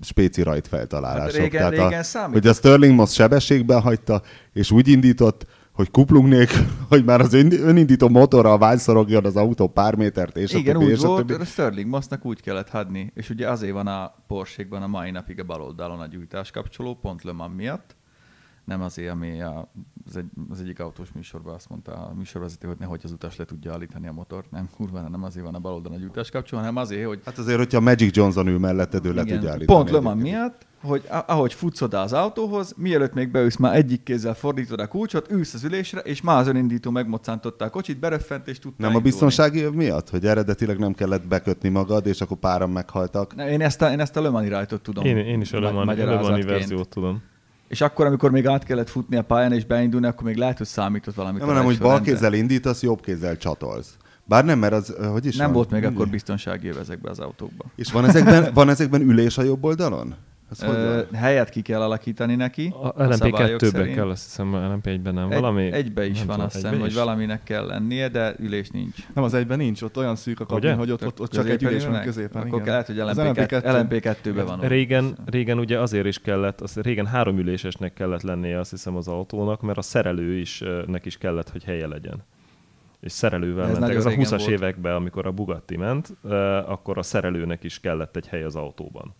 spéci rajt feltalálások. Hát régen, Tehát régen a, számít. Hogy a Sterling most sebességben hagyta, és úgy indított, hogy kuplung nélkül, hogy már az önindító motorra ványszorogjon az autó pár métert, és Igen, a többi, úgy és volt, a, a Sterling Mossnak úgy kellett hadni, és ugye azért van a porsche a mai napig a bal oldalon a gyújtáskapcsoló, pont Le Mans miatt, nem azért, ami a, az, egy, az egyik autós műsorban azt mondta a műsorvezető, hogy nehogy az utas le tudja állítani a motort. Nem, kurva, nem azért van a bal oldalon a gyújtás kapcsoló, hanem azért, hogy... Hát azért, hogyha Magic Johnson ül melletted, ő le tudja állítani. Pont Le Mans miatt, hogy ahogy futsz oda az autóhoz, mielőtt még beülsz, már egyik kézzel fordítod a kulcsot, ülsz az ülésre, és már az önindító megmoccantotta a kocsit, beröffent, és tudta Nem indulni. a biztonsági év miatt? Hogy eredetileg nem kellett bekötni magad, és akkor páran meghaltak? Ne, én ezt a, én ezt a Le Mans tudom. Én, én is a Le Mans verziót tudom. És akkor, amikor még át kellett futni a pályán és beindulni, akkor még lehet, hogy számított valamit. Nem, nem, hogy bal kézzel indítasz, jobb kézzel csatolsz. Bár nem, mert az, hogy is Nem van? volt még akkor biztonsági ezekben az autókban. És van ezekben, van ezekben ülés a jobb oldalon? Ö, helyet ki kell alakítani neki. A LMP2-ben kell, azt hiszem, a LMP1-ben nem. Egy, valami... Egybe is nem van, azt hiszem, hogy valaminek kell lennie, de ülés nincs. Nem, az egyben nincs, ott olyan szűk a kabin, hogy ott, ott, ott csak egy ülés van középen. Akkor igen. lehet, hogy LMP2, LMP2-ben van. Régen, régen ugye azért is kellett, az régen három ülésesnek kellett lennie azt hiszem az autónak, mert a szerelő is nek is kellett, hogy helye legyen és szerelővel Ez mentek. Ez a 20-as volt. években, amikor a Bugatti ment, akkor a szerelőnek is kellett egy hely az autóban.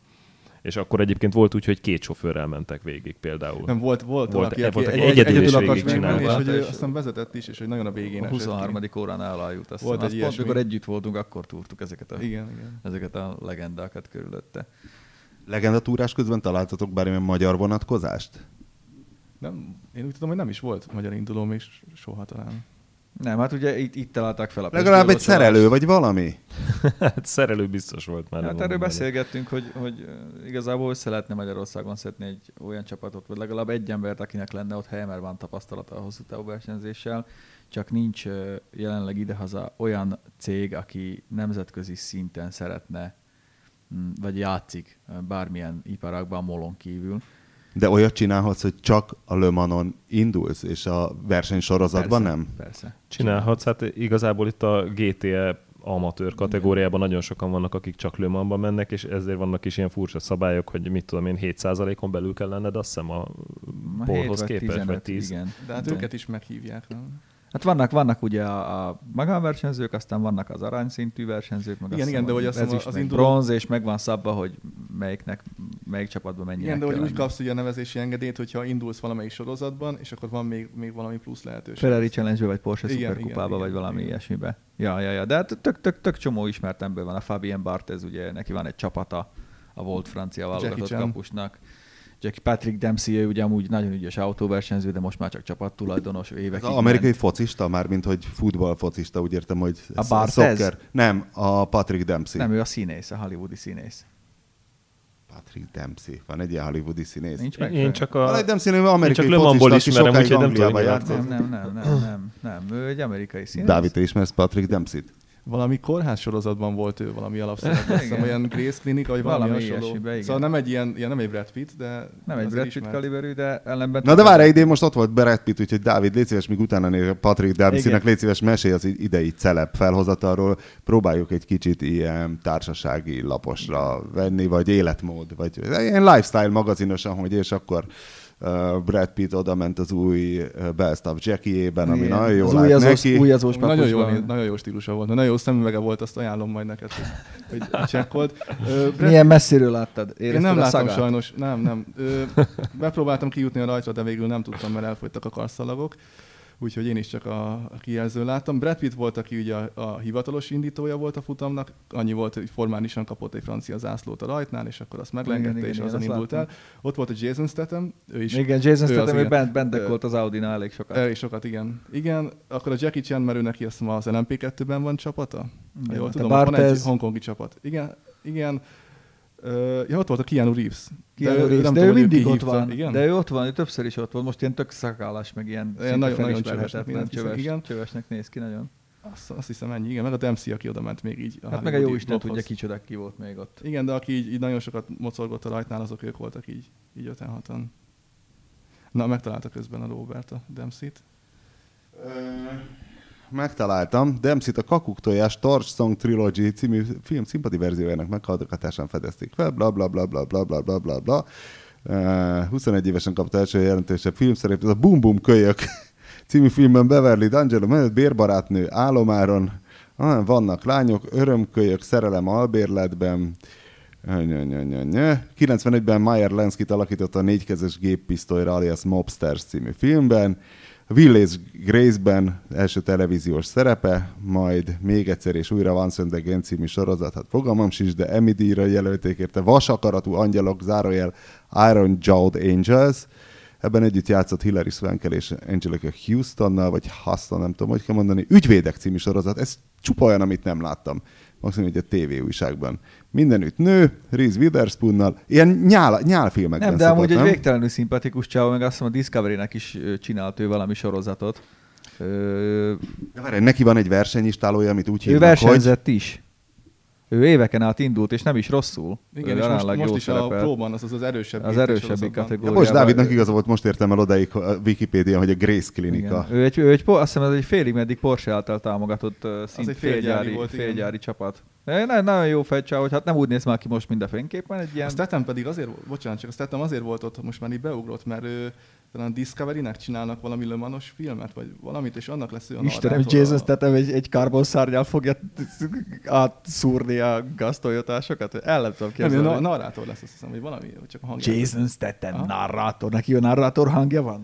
És akkor egyébként volt úgy, hogy két sofőrrel mentek végig például. Nem, volt, volt, volt valaki, volt, aki egy, egyedül, egyedül is végig csinálta. És hogy ő aztán vezetett is, és hogy nagyon a végén A 23. órán elájult. Azt volt egy pont, amikor együtt voltunk, akkor túrtuk ezeket a, igen, igen. ezeket a legendákat körülötte. Legendatúrás közben találtatok bármilyen magyar vonatkozást? Nem, én úgy tudom, hogy nem is volt magyar indulóm, és soha talán. Nem, hát ugye itt, itt találták fel a Legalább egy szerelő, vagy valami? Hát szerelő biztos volt már. Hát erről beszélgettünk, hogy, hogy igazából össze lehetne Magyarországon szedni egy olyan csapatot, vagy legalább egy embert, akinek lenne ott helye, mert van tapasztalata a hosszú távú versenyzéssel, csak nincs jelenleg idehaza olyan cég, aki nemzetközi szinten szeretne, mm, vagy játszik bármilyen iparágban molon kívül. De olyat csinálhatsz, hogy csak a Le Manon indulsz, és a versenysorozatban Persze, nem? Persze. Csinálhatsz, hát igazából itt a GTE amatőr kategóriában nagyon sokan vannak, akik csak Le Mansba mennek, és ezért vannak is ilyen furcsa szabályok, hogy mit tudom én, 7%-on belül kell lenned, azt hiszem a polhoz képest, 15, vagy 10. Igen. De hát Igen. őket is meghívják, nem? Hát vannak, vannak ugye a, a magánversenyzők, aztán vannak az aranyszintű versenyzők, meg Igen, azt igen, de hogy ezüst, az meg induló- bronz, és meg van szabva, hogy melyiknek, melyik csapatban mennyinek Igen, de hogy úgy kapsz ugye a nevezési engedélyt, hogyha indulsz valamelyik sorozatban, és akkor van még, még valami plusz lehetőség. Ferrari challenge vagy Porsche Igen, Superkupába, igen, vagy igen, valami igen. ilyesmibe. Ja, ja, ja, de hát tök, tök, tök csomó ismert ember van. A Fabien Barthez, ugye neki van egy csapata, a volt francia válogatott kapusnak. Jackie Patrick Dempsey, ő ugye amúgy nagyon ügyes autóversenyző, de most már csak csapattulajdonos Az évekig. amerikai ment. focista, már mint hogy futballfocista, úgy értem, hogy A Barthez? soccer. Nem, a Patrick Dempsey. Nem, ő a színész, a hollywoodi színész. Patrick Dempsey. Van egy ilyen hollywoodi színész. Nincs meg? Én csak Van a... egy Dempsey nevű amerikai csak focista, aki ismerem, sokáig Angliában játszott. Nem, nem, nem, nem, nem, nem. Ő egy amerikai színész. Dávid, te ismersz Patrick Dempsey-t? Valami kórház sorozatban volt ő valami alapszerep. Azt hiszem, olyan Grace Klinika, vagy valami, Valami hasonló. ilyesmibe, igen. Szóval nem egy ilyen, ilyen, nem egy Brad Pitt, de Nem egy Brad Pitt kaliberű, de ellenben... Na de várj, idén most ott volt Brad Pitt, úgyhogy Dávid, légy szíves, míg utána néz Patrick Dempsey-nek, légy szíves, mesélj az idei celeb felhozatalról, próbáljuk egy kicsit ilyen társasági laposra venni, vagy életmód, vagy ilyen lifestyle magazinosan, hogy és akkor Brad Pitt oda ment az új uh, Best of Jackie-ében, ami Igen. nagyon jól az állt újazós, neki. újazós Nagyon jó, nagyon jó stílusa volt, nagyon jó szemüvege volt, azt ajánlom majd neked, hogy, hogy csekkold. Brad Milyen messziről láttad? Én Érezted nem a láttam szagát? sajnos, nem, nem. Ö, bepróbáltam kijutni a rajtra, de végül nem tudtam, mert elfogytak a karszalagok. Úgyhogy én is csak a, a láttam. Brad Pitt volt, aki ugye a, a hivatalos indítója volt a futamnak. Annyi volt, hogy formálisan kapott egy francia zászlót a rajtnál, és akkor azt meglengette, Igen, és igen, azon igen, indult el. Ott volt a Jason Statham, ő is Igen, Jason ő Statham, ő bent, bentek volt az Audi-nál elég sokat. Elég sokat, igen. Igen, akkor a Jackie Chan, mert ő neki azt mondom, az LMP2-ben van csapata? Igen, jól hát tudom, ott van egy Barthez. hongkongi csapat. Igen, igen. Ja, ott volt a Keanu Reeves. Keanu ő- Reeves, nem de tudom, ő mindig ott van. Igen? De ő ott van, ő többször is ott volt. Most ilyen tök szakállas, meg ilyen Ilyen nagyon- nagyon csövesnek néz csöves, igen. csövesnek néz ki nagyon. Azt, azt hiszem ennyi, igen. Meg a Dempsey, aki oda ment még így. Hát meg a jó Isten tudja, kicsoda ki volt még ott. Igen, de aki így, így nagyon sokat mocorgott a rajtnál, azok ők voltak így, így öten hatan. Na, megtalálta közben a Robert a Dempsey-t. Megtaláltam. Dempsey-t a Kakuk tojás Torch Song Trilogy című film szimpati verziójának meghallgatásán fedezték fel, bla bla bla bla bla bla bla bla bla. Uh, 21 évesen kapta első jelentősebb filmszerepet a Boom Boom Kölyök című filmben Beverly D'Angelo mellett bérbarátnő álomáron. Ah, vannak lányok, örömkölyök, szerelem albérletben. Nyö, nyö, nyö, nyö. 91-ben Meyer Lenskit alakította a négykezes géppisztolyra alias Mobsters című filmben. Village Grace-ben első televíziós szerepe, majd még egyszer és újra Once and Again című sorozat, hát fogalmam sincs, de Emmy díjra jelölték érte vasakaratú angyalok, zárójel Iron Jawed Angels. Ebben együtt játszott Hilary Swankel és Angelica Houstonnal, vagy Huston, nem tudom, hogy kell mondani. Ügyvédek című sorozat, ez csupa olyan, amit nem láttam. Maximum egy a TV újságban. Mindenütt nő, Reese Witherspoonnal, ilyen nyál, nyálfilmekben Nem, de szokott, amúgy egy nem? végtelenül szimpatikus csáva, meg azt hiszem a Discovery-nek is csinált ő valami sorozatot. Ö, De várj, neki van egy versenyistálója, amit úgy ő hívnak, hogy... versenyzett is. Ő éveken át indult, és nem is rosszul. Igen, Ő és most, most is a szerepel. próban, az az, az erősebb. Az sorozatban. kategória. Ja, most Dávidnak igaza volt, most értem el odaig a Wikipédia, hogy a Grace Klinika. Igen. Ő egy, ő egy, azt hiszem, ez egy félig meddig Porsche által támogatott szint egy félgyári félgyári, volt, félgyári csapat. Nagyon, nagyon jó fejcsá, hogy hát nem úgy néz már ki most, mint a fényképen, egy ilyen... A Statham pedig azért, bocsánat, csak a Statham azért volt ott, most már így beugrott, mert ő talán Discovery-nek csinálnak valami Le Manos filmet, vagy valamit, és annak lesz a Istenem, narrátor Jason a- Statham egy, egy karbonszárnyal fogja átszúrni a gaztolyótásokat. El nem tudom Nem, képzelni. na- narrátor lesz, azt hiszem, vagy valami, vagy csak a hangja. Jason Statham, narrátor. Neki a narrátor hangja van?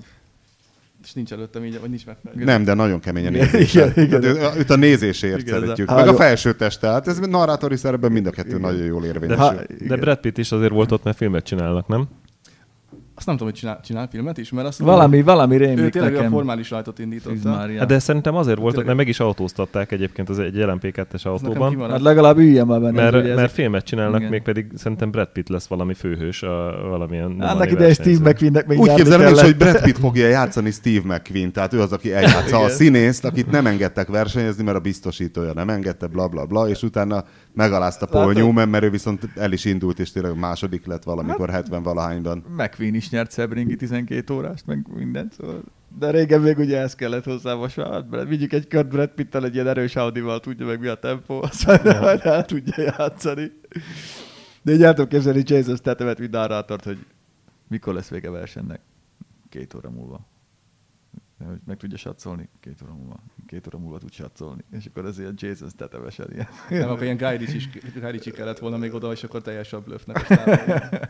És nincs előttem így, vagy nincs meg. Nem, de nagyon keményen Igen, igen, igen. Őt a nézésért Igen, szeretjük. Meg a felső teste. Hát ez narrátori szerepben mind a kettő nagyon jól De, érvényesül. De igen. Brad Pitt is azért volt ott, mert filmet csinálnak, nem? Azt nem tudom, hogy csinál, csinál filmet is, mert azt valami, valami ő rémlik tényleg nekem. a formális rajtot indította. Hát de szerintem azért volt, Tényleg. mert meg is autóztatták egyébként az egy LMP2-es Az nekem autóban. Hát legalább üljön már benne. Mert, mert ezek- filmet csinálnak, Igen. még pedig szerintem Brad Pitt lesz valami főhős, a, valamilyen... Annak valami idején Steve. McQueen-nek még Úgy képzelem is, hogy Brad Pitt fogja játszani Steve McQueen, tehát ő az, aki eljátsza a színészt, akit nem engedtek versenyezni, mert a biztosítója nem engedte, bla bla bla, és utána megalázta Paul Látod? Newman, mert ő viszont el is indult, és tényleg második lett valamikor 70 valahányban. McQueen is nyert Sebringi 12 órást, meg mindent, szóval. De régen még ugye ez kellett hozzá, most már hát, vigyük egy kört Brad Pittel egy ilyen erős Audi-val, tudja meg mi a tempó, aztán majd el tudja játszani. De így el tudom képzelni Jason Stathamet, mint narrátort, hogy mikor lesz vége a versenynek. Két óra múlva. De hogy meg tudja satszolni? Két óra múlva. Két óra múlva tud satszolni. És akkor ez ilyen Jason Statham-esen ilyen. Nem, akkor ilyen Guy Ritchie, Guy Ritchie kellett volna még oda, és akkor teljes a blöffnek. Aztán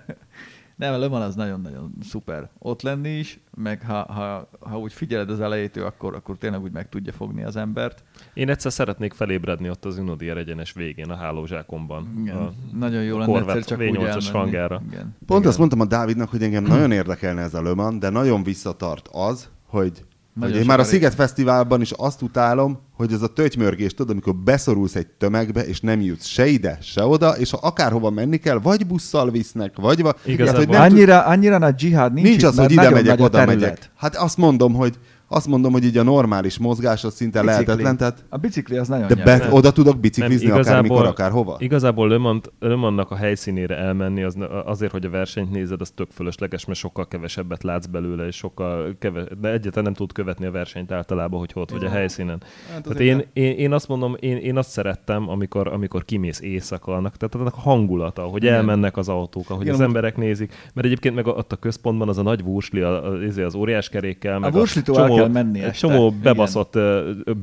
Nem, a Le Mans az nagyon-nagyon szuper ott lenni is, meg ha, ha, ha úgy figyeled az elejétől, akkor, akkor tényleg úgy meg tudja fogni az embert. Én egyszer szeretnék felébredni ott az Unodier egyenes végén, a hálózsákomban. Igen. A, nagyon jó lenne egyszer csak úgy V8-as elmenni. hangjára. Igen. Pont Igen. azt mondtam a Dávidnak, hogy engem nagyon érdekelne ez a Le Mans, de nagyon visszatart az, hogy, Nagyon én már a. Sziget Fesztiválban is azt utálom, hogy ez a töltymörgés, tudod, amikor beszorulsz egy tömegbe, és nem jutsz se ide, se oda, és ha akárhova menni kell, vagy busszal visznek, vagy... Va... Igazából- hogy nem tud- Annyira, annyira nagy dzsihád nincs, Nincs itt, az, mert hogy ide megyek, oda terület. megyek. Hát azt mondom, hogy azt mondom, hogy így a normális mozgás az szinte Bicikli. lehetetlen, tehát A bicikli az nagyon de be, oda tudok biciklizni Nem, akármikor, akárhova. Igazából Le Mans-nak a helyszínére elmenni az azért, hogy a versenyt nézed, az tök fölösleges, mert sokkal kevesebbet látsz belőle, és sokkal keves, de egyáltalán nem tud követni a versenyt általában, hogy ott vagy a helyszínen. Hát Tehát én, én, én, azt mondom, én, én azt szerettem, amikor, amikor kimész éjszaka, annak, tehát annak a hangulata, hogy Igen. elmennek az autók, ahogy Igen, az emberek nézik, mert egyébként meg ott a központban az a nagy vursli, a- az, az óriás kerékkel, meg Wurslitól el kell menni egy este. csomó Igen. bebaszott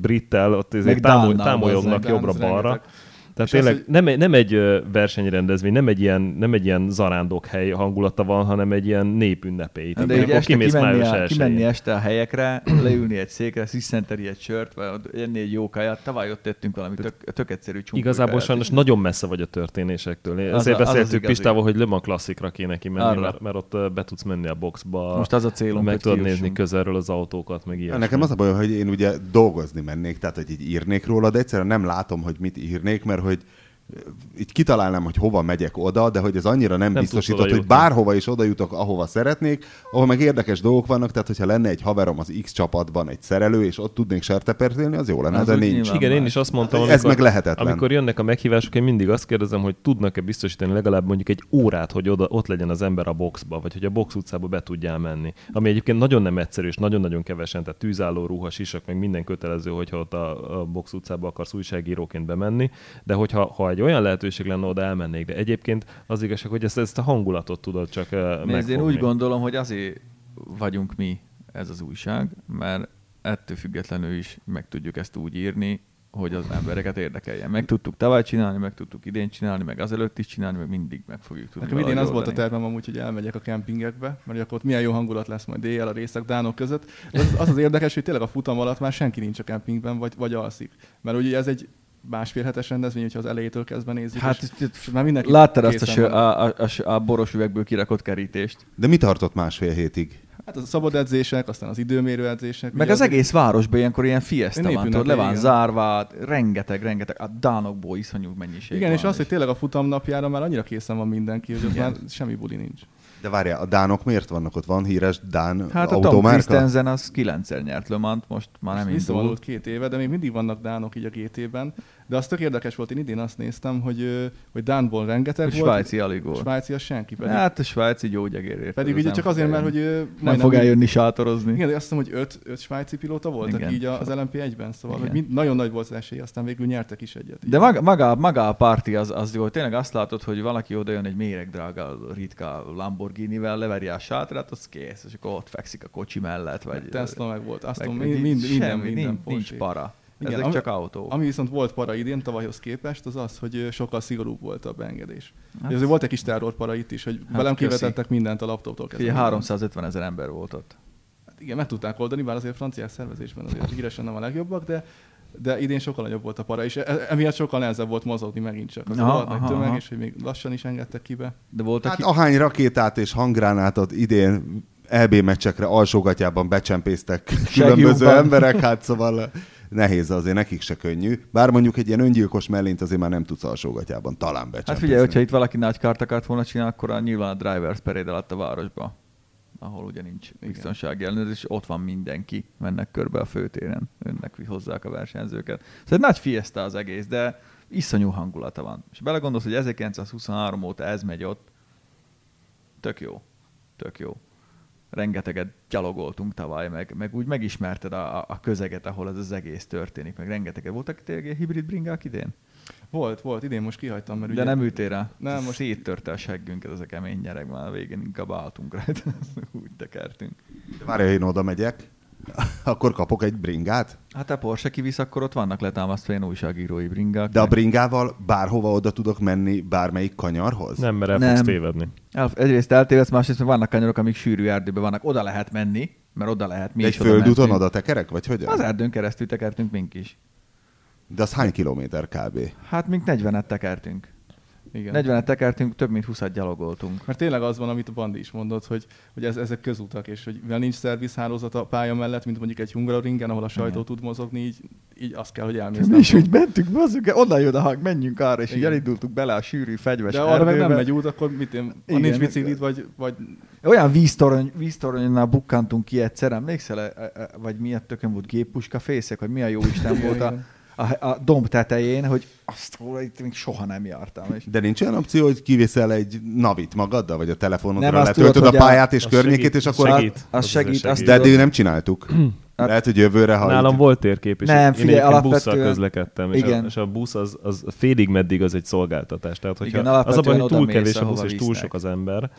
brittel, ott Dán, az jobbra-balra. Tehát És az, tényleg hogy- nem, egy- nem egy versenyrendezvény, nem egy ilyen, nem egy ilyen zarándokhely hangulata van, hanem egy ilyen népünnepély. De Tehát így este kimész kimenni, a, 1 kimenni este a helyekre, leülni egy székre, sziszenteni egy sört, vagy enni egy jó kaját. Tavaly ott tettünk valami tök, tök egyszerű csunkó Igazából sajnos nagyon messze vagy a történésektől. Én Az Ezért az az beszéltük igazi. Pistával, hogy Le Mans klasszikra kéne kimenni, mert, mert ott be tudsz menni a boxba, Most az a célunk, meg tudod nézni közelről az autókat, meg ilyesmi. Nekem az a baj, hogy én ugye dolgozni mennék, tehát hogy így írnék róla, de egyszerűen nem látom, hogy mit írnék, mert hogy ö, így kitalálnám, hogy hova megyek oda, de hogy ez annyira nem, Nem biztosított, hogy bárhova is oda jutok, ahova szeretnék, ahol meg érdekes dolgok vannak, tehát hogyha lenne egy haverom az X csapatban, egy szerelő, és ott tudnék sertepert élni, az jó lenne, Az de nincs. Igen, én más. is azt mondtam, Ez amikor, meg lehetetlen. amikor jönnek a meghívások, én mindig azt kérdezem, hogy tudnak-e biztosítani legalább mondjuk egy órát, hogy oda, ott legyen az ember a boxba, vagy hogy a box utcába be tudjál menni. Ami egyébként nagyon nem egyszerű, és nagyon-nagyon kevesen, tehát tűzálló ruha, sisak, meg minden kötelező, hogyha ott a, a box utcába akarsz újságíróként bemenni, de hogyha ha egy olyan lehetőség lenne, oda elmennék, de egyébként az igazság, hogy ezt, ezt a hangulatot tudod csak uh, Nézd, én úgy gondolom, hogy azért vagyunk mi ez az újság, mert ettől függetlenül is meg tudjuk ezt úgy írni, hogy az embereket érdekeljen. Meg tudtuk tavaly csinálni, meg tudtuk idén csinálni, meg azelőtt is csinálni, meg mindig meg fogjuk tudni. Nekem idén az volt a tervem amúgy, hogy elmegyek a kempingekbe, mert akkor ott milyen jó hangulat lesz majd éjjel a részek dánok között. De Az, az az érdekes, hogy tényleg a futam alatt már senki nincs a kempingben, vagy, vagy alszik. Mert ugye ez egy másfél hetes rendezvény, hogyha az elejétől kezdve nézzük. Hát és, és már mindenki Láttad azt a, van. a, a, a, a boros üvegből kirakott kerítést? De mi tartott másfél hétig? Hát az a szabad edzések, aztán az időmérő edzések. Meg ugye az egész városban ilyenkor ilyen fiesta van, tudod, le van zárva, rengeteg, rengeteg, a dánokból iszonyú mennyiség Igen, van, és az, hogy tényleg a futam napjára már annyira készen van mindenki, hogy ott már semmi buli nincs. De várjál, a dánok miért vannak ott? Van híres dán Hát a Tom? Christensen az kilencszer nyert Le most már nem indul. Visszavonult két éve, de még mindig vannak dánok így a GT-ben. De az tök érdekes volt, én idén azt néztem, hogy, hogy Dánból rengeteg A volt. svájci alig volt. Svájci az senki. Pedig, Hát a svájci gyógyegérért. pedig ugye csak azért, mert hogy nem fog eljönni sátorozni. Igen, de azt hiszem, hogy öt, öt svájci pilóta voltak Igen. így a- az LMP1-ben, szóval mind, nagyon nagy volt az esély, aztán végül nyertek is egyet. De maga, maga, maga a parti az, az jó, tényleg azt látod, hogy valaki oda jön egy méregdrága, ritka Lamborghini-vel, leveri a sátrát, az kész, és akkor ott fekszik a kocsi mellett, vagy... Tesla meg volt, azt tudom, mind, mind, minden, minden nincs, nincs para. Igen, Ezek ami- csak autók. Ami viszont volt para idén, tavalyhoz képest, az az, hogy sokkal szigorúbb volt a beengedés. Hát- azért volt egy kis terrorpara itt is, hogy Hát velem kivetettek mindent a laptoptól kezdve. Ugye 350 ezer ember volt ott. Hát igen, meg tudták oldani, bár azért franciák szervezésben azért híresen nem a legjobbak, de de idén sokkal nagyobb volt a para, és e- emiatt sokkal nehezebb volt mozogni megint csak. Az Aha, volt aha, tömeg, aha. és hogy még lassan is engedtek ki be. De voltak Hát ki... ahány rakétát és hanggránátot idén EB meccsekre alsógatjában becsempésztek különböző emberek, hát szóval nehéz azért, nekik se könnyű. Bár mondjuk egy ilyen öngyilkos mellényt azért már nem tudsz alsógatjában talán Hát becsempészni. figyelj, hogyha itt valaki nagy kart akart volna csinálni, akkor nyilván a drivers parade alatt a városba, ahol ugye nincs biztonsági ellenőrzés, és ott van mindenki, mennek körbe a főtéren, önnek hozzák a versenyzőket. Szóval egy nagy fiesta az egész, de iszonyú hangulata van. És belegondolsz, hogy 1923 óta ez megy ott, tök jó, tök jó. Rengeteget gyalogoltunk tavaly, meg, meg úgy megismerted a, a- közeget, ahol ez az egész történik, meg rengeteget. Voltak tényleg ilyen hibrid bringák idén? Volt, volt, idén most kihagytam, mert De ugye... nem ültél rá? Nem, most- széttörte a seggünket ez a kemény gyerek, már a végén inkább álltunk rajta, úgy tekertünk. Várj, én oda megyek, akkor kapok egy bringát? Hát a Porsche kivisz, akkor ott vannak letámasztva ilyen újságírói bringák. De a bringával bárhova oda tudok menni bármelyik kanyarhoz? Nem, mert el Nem. fogsz tévedni. El, egyrészt eltévedsz, másrészt meg vannak kanyarok, amik sűrű erdőben vannak. Oda lehet menni, mert oda lehet. Mi De egy is oda földúton oda tekerek, vagy hogyan? Az erdőn keresztül tekertünk mink is. De az hány kilométer kb? Hát mink 40-et tekertünk. Igen. 40-et tekertünk, több mint 20-at gyalogoltunk. Mert tényleg az van, amit a Bandi is mondott, hogy, hogy ez, ezek közutak, és hogy mivel nincs szervizhálózat a pálya mellett, mint mondjuk egy Hungaroringen, ahol a sajtó Igen. tud mozogni, így, így azt kell, hogy elmész. Mi is úgy mentünk, bazzuk, onnan jön a hang, menjünk arra, és így Igen. elindultunk bele a sűrű, fegyves De arra meg nem megy út, akkor mit én, Igen. nincs biciklid, vagy, vagy Olyan víztorony, víztoronyonnál bukkantunk ki egyszer, emlékszel? E- e- Vagy mi a tökön volt géppuska fészek, vagy mi a jó Isten volt a. a, a domb tetején, hogy azt róla itt még soha nem jártam. És De nincs olyan opció, hogy kiviszel egy navit magaddal, vagy a telefonodra Nem, letöltöd tudod, a pályát és az környékét, segít, és az akkor... segít. az Az segít, segít. azt De eddig nem csináltuk. Lehet, hogy jövőre, ha Nálam így- volt térkép, és Nem, én figyelj, busszal alapvetően- közlekedtem, és, Igen. a, és a busz az, az félig meddig az egy szolgáltatás. Tehát, hogyha Igen, az a baj, alapvetően hogy túl kevés a busz, és túl sok az ember,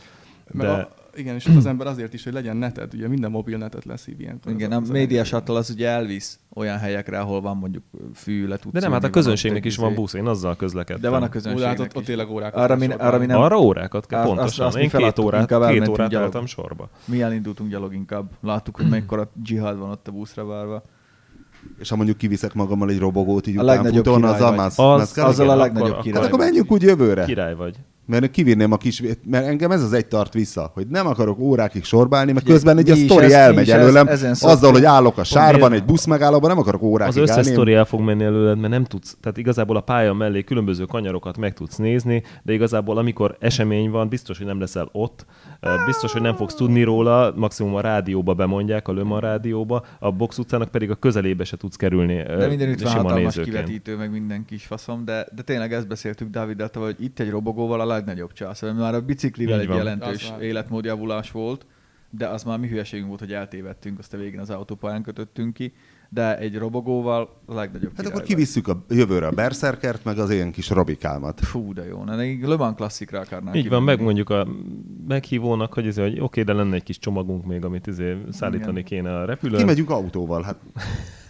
Meg de a, igen, és az ember azért is, hogy legyen neted, ugye minden mobil netet leszív ilyenkor. Igen, az a az média shuttle az ugye elvisz olyan helyekre, ahol van mondjuk fű, le tudsz de nem, hát a közönségnek is van busz, én azzal közlekedtem. De van a de hát közönségnek ott, ott tényleg órákat Arra mi, arra mi nem, Arra órákat kell, Azt- pontosan. azt mi én két órát, két órát gyalog. álltam sorba. mi elindultunk gyalog inkább. Láttuk, hogy mekkora dzsihad van ott a buszra várva. És ha mondjuk kiviszek magammal egy robogót így A legnagyobb utánfutón, király azzal vagy. már Az- az, az, azzal a igen, legnagyobb akkor- király. Hát akkor menjünk úgy jövőre. Király vagy. Mert kivinném a kis, mert engem ez az egy tart vissza, hogy nem akarok órákig sorba állni, mert közben egy a sztori ez- elmegy ez- előlem, ezen azzal, hogy állok a sárban, egy busz megállóban, nem akarok Az órákig összes állni. sztori el fog menni előled, mert nem tudsz, tehát igazából a pálya mellé különböző kanyarokat meg tudsz nézni, de igazából amikor esemény van, biztos, hogy nem leszel ott, biztos, hogy nem fogsz tudni róla, maximum a rádióba bemondják, a Löma rádióba, a box utcának pedig a közelébe se tudsz kerülni De mindenütt van hatalmas nézőként. kivetítő, meg minden kis faszom, de, de tényleg ezt beszéltük tavaly, hogy itt egy robogóval a legnagyobb csász, mert már a biciklivel egy jelentős életmódjavulás volt, de az már mi hülyeségünk volt, hogy eltévedtünk, azt a végén az autópályán kötöttünk ki, de egy robogóval a legnagyobb Hát akkor kivisszük a jövőre a Berserkert, meg az ilyen kis Robikámat. Fú, de jó. Na, még Le Mans klasszikra akarnánk Így van, megmondjuk a meghívónak, hogy, izé, hogy oké, de lenne egy kis csomagunk még, amit izé szállítani Igen. kéne a repülőn. Kimegyünk autóval, hát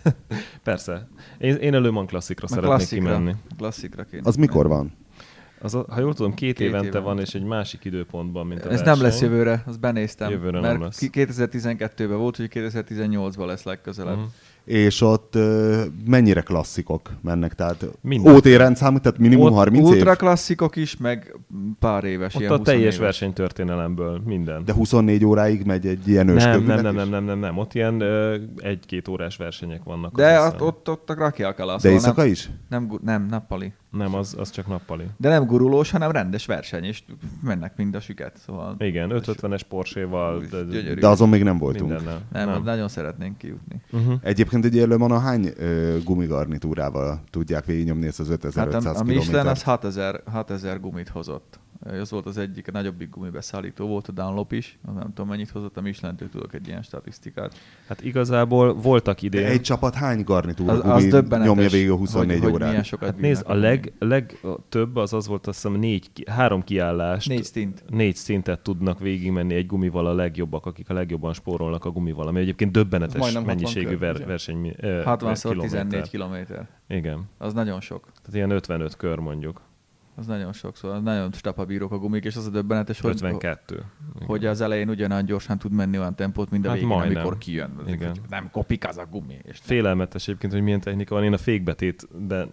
Persze. Én, én a Le Mans klasszikra Meg szeretnék klasszikra, kimenni. Klasszikra kéne. az mikor van? Az, a, ha jól tudom, két, Két évente, évente. van, és egy másik időpontban, mint a Ez nem verseny. lesz jövőre, azt benéztem. Jövőre mert nem lesz. ki- 2012-ben volt, hogy 2018-ban lesz legközelebb. Mhm. És ott ö, mennyire klasszikok mennek? Tehát Minden. OT rendszámú, tehát minimum Ott 30 év? ultra klasszikok is, meg pár éves, Ott ilyen a 20 teljes éves. versenytörténelemből minden. De 24 óráig megy egy ilyen nem, őskövület nem, nem, nem, nem, nem, nem, ott ilyen ö, egy-két órás versenyek vannak. De ott, ott, ott rakják alá. De éjszaka nem, is? nem, nem, nappali. Nem, az, az csak nappali. De nem gurulós, hanem rendes verseny, és mennek mind a süket. Szóval Igen, 550-es Porsche-val, de, Gyönyörű. De azon még nem voltunk. mindennel. nem, nem. nagyon szeretnénk kijutni. Uh-huh. Egyébként egy élőben a hány ö, gumigarnitúrával tudják végignyomni ezt az Hát 5500 a, a Michelin az kilométert? 6000, 6000 gumit hozott. Ez volt az egyik, a nagyobbik gumibeszállító volt, a Dunlop is. Az Nem tudom, mennyit hozott a michelin tudok egy ilyen statisztikát. Hát igazából voltak De idén. egy csapat hány garnitúra Az, az nyomja végig a 24 hogy, hogy órát? milyen sokat Hát nézd, a leg, legtöbb az az volt, azt hiszem négy, három kiállást. Négy stint. Négy szintet tudnak végigmenni egy gumival a legjobbak, akik a legjobban spórolnak a gumival, ami egyébként döbbenetes majdnem 60 mennyiségű kör, ver, verseny. ö, 60 x kilométer. 14 kilométer. Igen. Az nagyon sok. Tehát ilyen 55 kör mondjuk. Az nagyon sokszor, az nagyon stapabírók a gumik, és az a döbbenetes, hogy, 52. hogy az elején ugyanolyan gyorsan tud menni olyan tempót, mint a Hát végén, majdnem. amikor kijön. Igen. Nem kopik az a gumi. És Félelmetes egyébként, hogy milyen technika van. Én a fékbetétben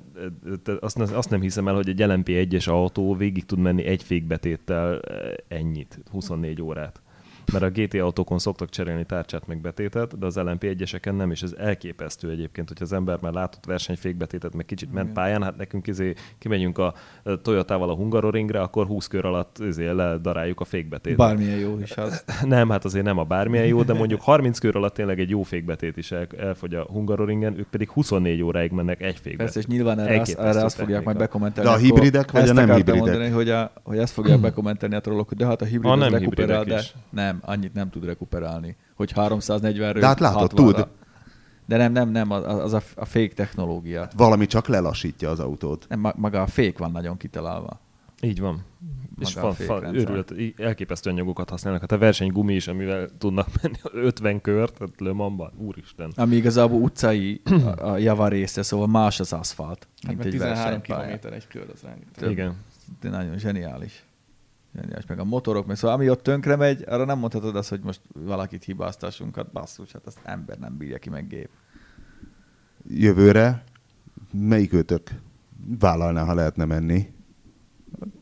azt, azt nem hiszem el, hogy egy LMP1-es autó végig tud menni egy fékbetéttel eh, ennyit, 24 órát. Mert a GT autókon szoktak cserélni tárcsát meg betétet, de az LMP1-eseken nem, és ez elképesztő egyébként, hogy az ember már látott versenyfékbetétet, meg kicsit ment pályán, hát nekünk izé, kimegyünk a Toyotával a Hungaroringre, akkor 20 kör alatt izé, ledaráljuk a fékbetétet. Bármilyen jó is az. Nem, hát azért nem a bármilyen jó, de mondjuk 30 kör alatt tényleg egy jó fékbetét is el, elfogy a Hungaroringen, ők pedig 24 óráig mennek egy fékbetét. Persze, és nyilván erre, azt, Elképesztő erre azt fogják majd bekommentelni. De a hibridek, vagy a ezt nem hibridek? Mondani, hogy, a, hogy ezt fogják bekommentelni a trollok, hogy de hát a hibrid A az nem hibridek de is. nem, annyit nem tud rekuperálni. Hogy 340-ről De hát látod, 60-ra. tud. De nem, nem, nem, az, a, a fake technológia. Valami csak lelassítja az autót. Nem, ma- maga a fake van nagyon kitalálva. Így van. És Maga a fa, fa, fékrendszer. őrület, elképesztő anyagokat használnak. Hát a versenygumi is, amivel tudnak menni 50 kört, tehát Le Mans-ban, úristen. Ami igazából utcai a, a java része, szóval más az aszfalt, Hát mint egy 13 versenypálya. km egy kör, az rengeteg. Több. Igen. De nagyon zseniális. Zseniális. Meg a motorok, meg szóval ami ott tönkre megy, arra nem mondhatod azt, hogy most valakit hibáztassunk, hát basszus, hát azt ember nem bírja ki, meg gép. Jövőre melyik őtök vállalná, ha lehetne menni?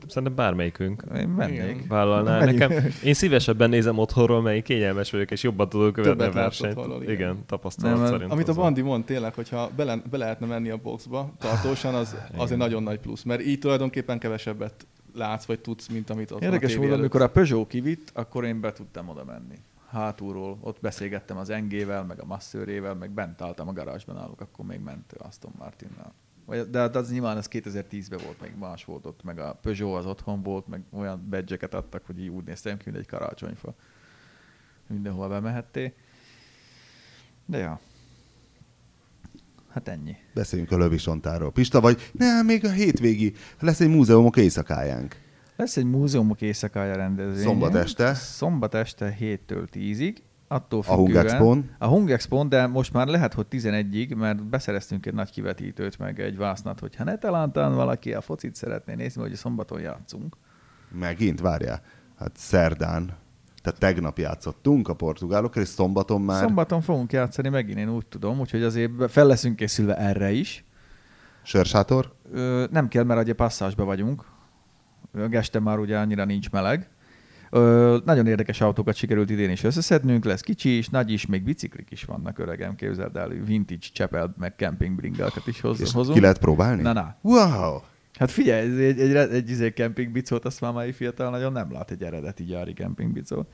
Szerintem bármelyikünk Én mennék. Vállalná. Menjünk. Nekem, én szívesebben nézem otthonról, melyik kényelmes vagyok, és jobban tudok követni a versenyt. otthonról, igen. igen. tapasztalat Nem, szerint. Amit a Bandi mond tényleg, hogyha bele, be lehetne menni a boxba tartósan, az, az egy nagyon nagy plusz, mert így tulajdonképpen kevesebbet látsz, vagy tudsz, mint amit ott Érdekes módon, amikor a Peugeot kivitt, akkor én be tudtam oda menni. Hátulról, ott beszélgettem az Engével, meg a Masszőrével, meg bent álltam a garázsban állok, akkor még ment Aston Martinnal. Vagy- De hát az nyilván ez 2010-ben volt, még más volt ott, meg a Peugeot az otthon volt, meg olyan badge adtak, hogy így úgy néztem ki, mint egy karácsonyfa. Mindenhol bemehettél. De ja. Hát ennyi. Beszéljünk a lövisontáról. Pista, vagy nem, még a hétvégi, lesz egy múzeumok éjszakájánk. Lesz egy múzeumok éjszakája rendezvény. Szombat este? Szombat este 7-től 10-ig. Attól A függően-? A Hung Expon, de most már lehet, hogy 11-ig, mert beszereztünk egy nagy kivetítőt, meg egy vásznat, hogyha ne talántán valaki a focit szeretné nézni, hogy szombaton játszunk. Megint, várjál. Hát szerdán, tehát tegnap játszottunk a portugálokkal, és szombaton már... Szombaton fogunk játszani megint, én úgy tudom, úgyhogy azért fel leszünk készülve erre is. Sörsátor? Ö, nem kell, mert ugye passzásba vagyunk. A Geste már ugye annyira nincs meleg. Ö, nagyon érdekes autókat sikerült idén is összeszednünk, lesz kicsi is, nagy is, még biciklik is vannak, öregem, képzeld el, vintage csepel, meg camping bringákat is hoz, És hozunk. ki lehet próbálni? Na, na. Wow! Hát figyelj, ez egy, egy, egy, egy izé kempingbicót, azt már mai fiatal nagyon nem lát egy eredeti gyári kempingbicót.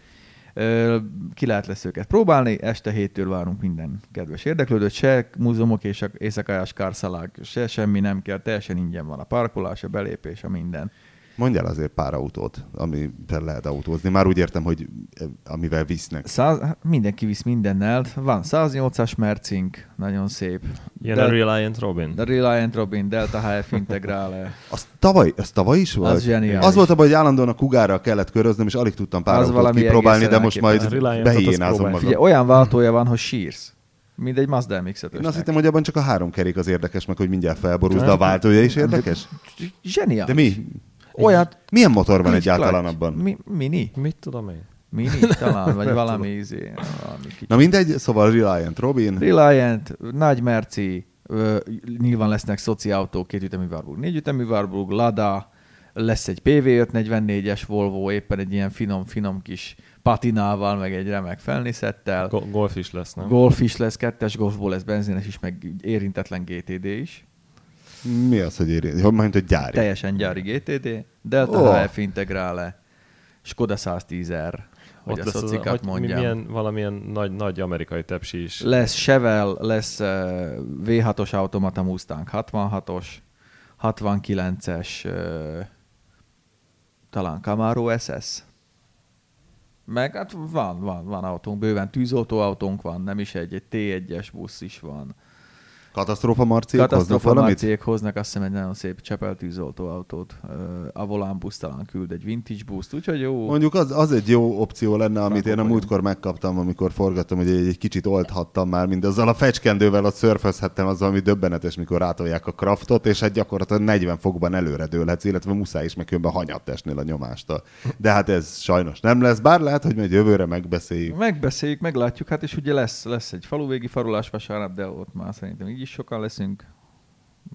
Ki lehet lesz őket próbálni, este héttől várunk minden kedves érdeklődőt, se múzeumok és éjszakájás kárszalák, se semmi nem kell, teljesen ingyen van a parkolás, a belépés, a minden. Mondjál azért pár autót, amivel lehet autózni. Már úgy értem, hogy eh, amivel visznek. Száz, hát mindenki visz mindennel, van 108-as Mercink, nagyon szép. Ilyen Del- a Reliant Robin. The Reliant Robin, Delta HF Integrale. Az tavaly, az tavaly is volt? Az zseniális. Az volt abban, hogy állandóan a kugárral kellett köröznöm, és alig tudtam pár Az autót valami kipróbálni, de most majd. A behiénázom magam. Figyelj, olyan váltója van, hogy sírsz. Mint egy Mazda mx Én azt hittem, hogy abban csak a három kerék az érdekes, meg hogy mindjárt felborulsz, de a váltója is érdekes? Zseniális. De mi? Olyat, Milyen motor van egyáltalán abban? Mi, mini? Mit tudom én? Mini talán, vagy valami izé. Valami kicsi. Na mindegy, szóval Reliant Robin. Reliant, nagy merci, ö, nyilván lesznek szoci autók, két ütemű Warburg, négy ütemű Warburg, Lada, lesz egy PV544-es Volvo, éppen egy ilyen finom-finom kis patinával, meg egy remek felniszettel. Go- golf is lesz, nem? Golf is lesz, kettes golfból lesz benzines is, meg érintetlen GTD is. Mi az, hogy érint? Hogy majd, hogy gyári. Teljesen gyári GTD. Delta oh. HF Integrale, Skoda 110R, hogy Ott a az, szocikat mi- mondjam. milyen, valamilyen nagy, nagy amerikai tepsi is. Lesz Chevel, lesz uh, V6-os automata Mustang 66-os, 69-es, uh, talán Camaro SS. Meg hát van, van, van autónk, bőven tűzoltóautónk van, nem is egy, egy T1-es busz is van. Katasztrófa Marciék hoznak Katasztrofa valamit? Marciék hoznak azt hiszem egy nagyon szép Csepel. Ö, A Volán busz talán küld egy vintage buszt, úgyhogy jó. Mondjuk az, az egy jó opció lenne, amit én a múltkor megkaptam, amikor forgattam, hogy egy, egy kicsit oldhattam már, mint azzal a fecskendővel ott szörfözhettem, az valami döbbenetes, mikor rátolják a kraftot, és hát gyakorlatilag 40 fokban előre dőlhetsz, illetve muszáj is, meg különben hanyat esnél a nyomástól. De hát ez sajnos nem lesz, bár lehet, hogy majd jövőre megbeszéljük. Megbeszéljük, meglátjuk, hát és ugye lesz, lesz egy faluvégi farulás vasárnap, de ott már szerintem így is sokan leszünk.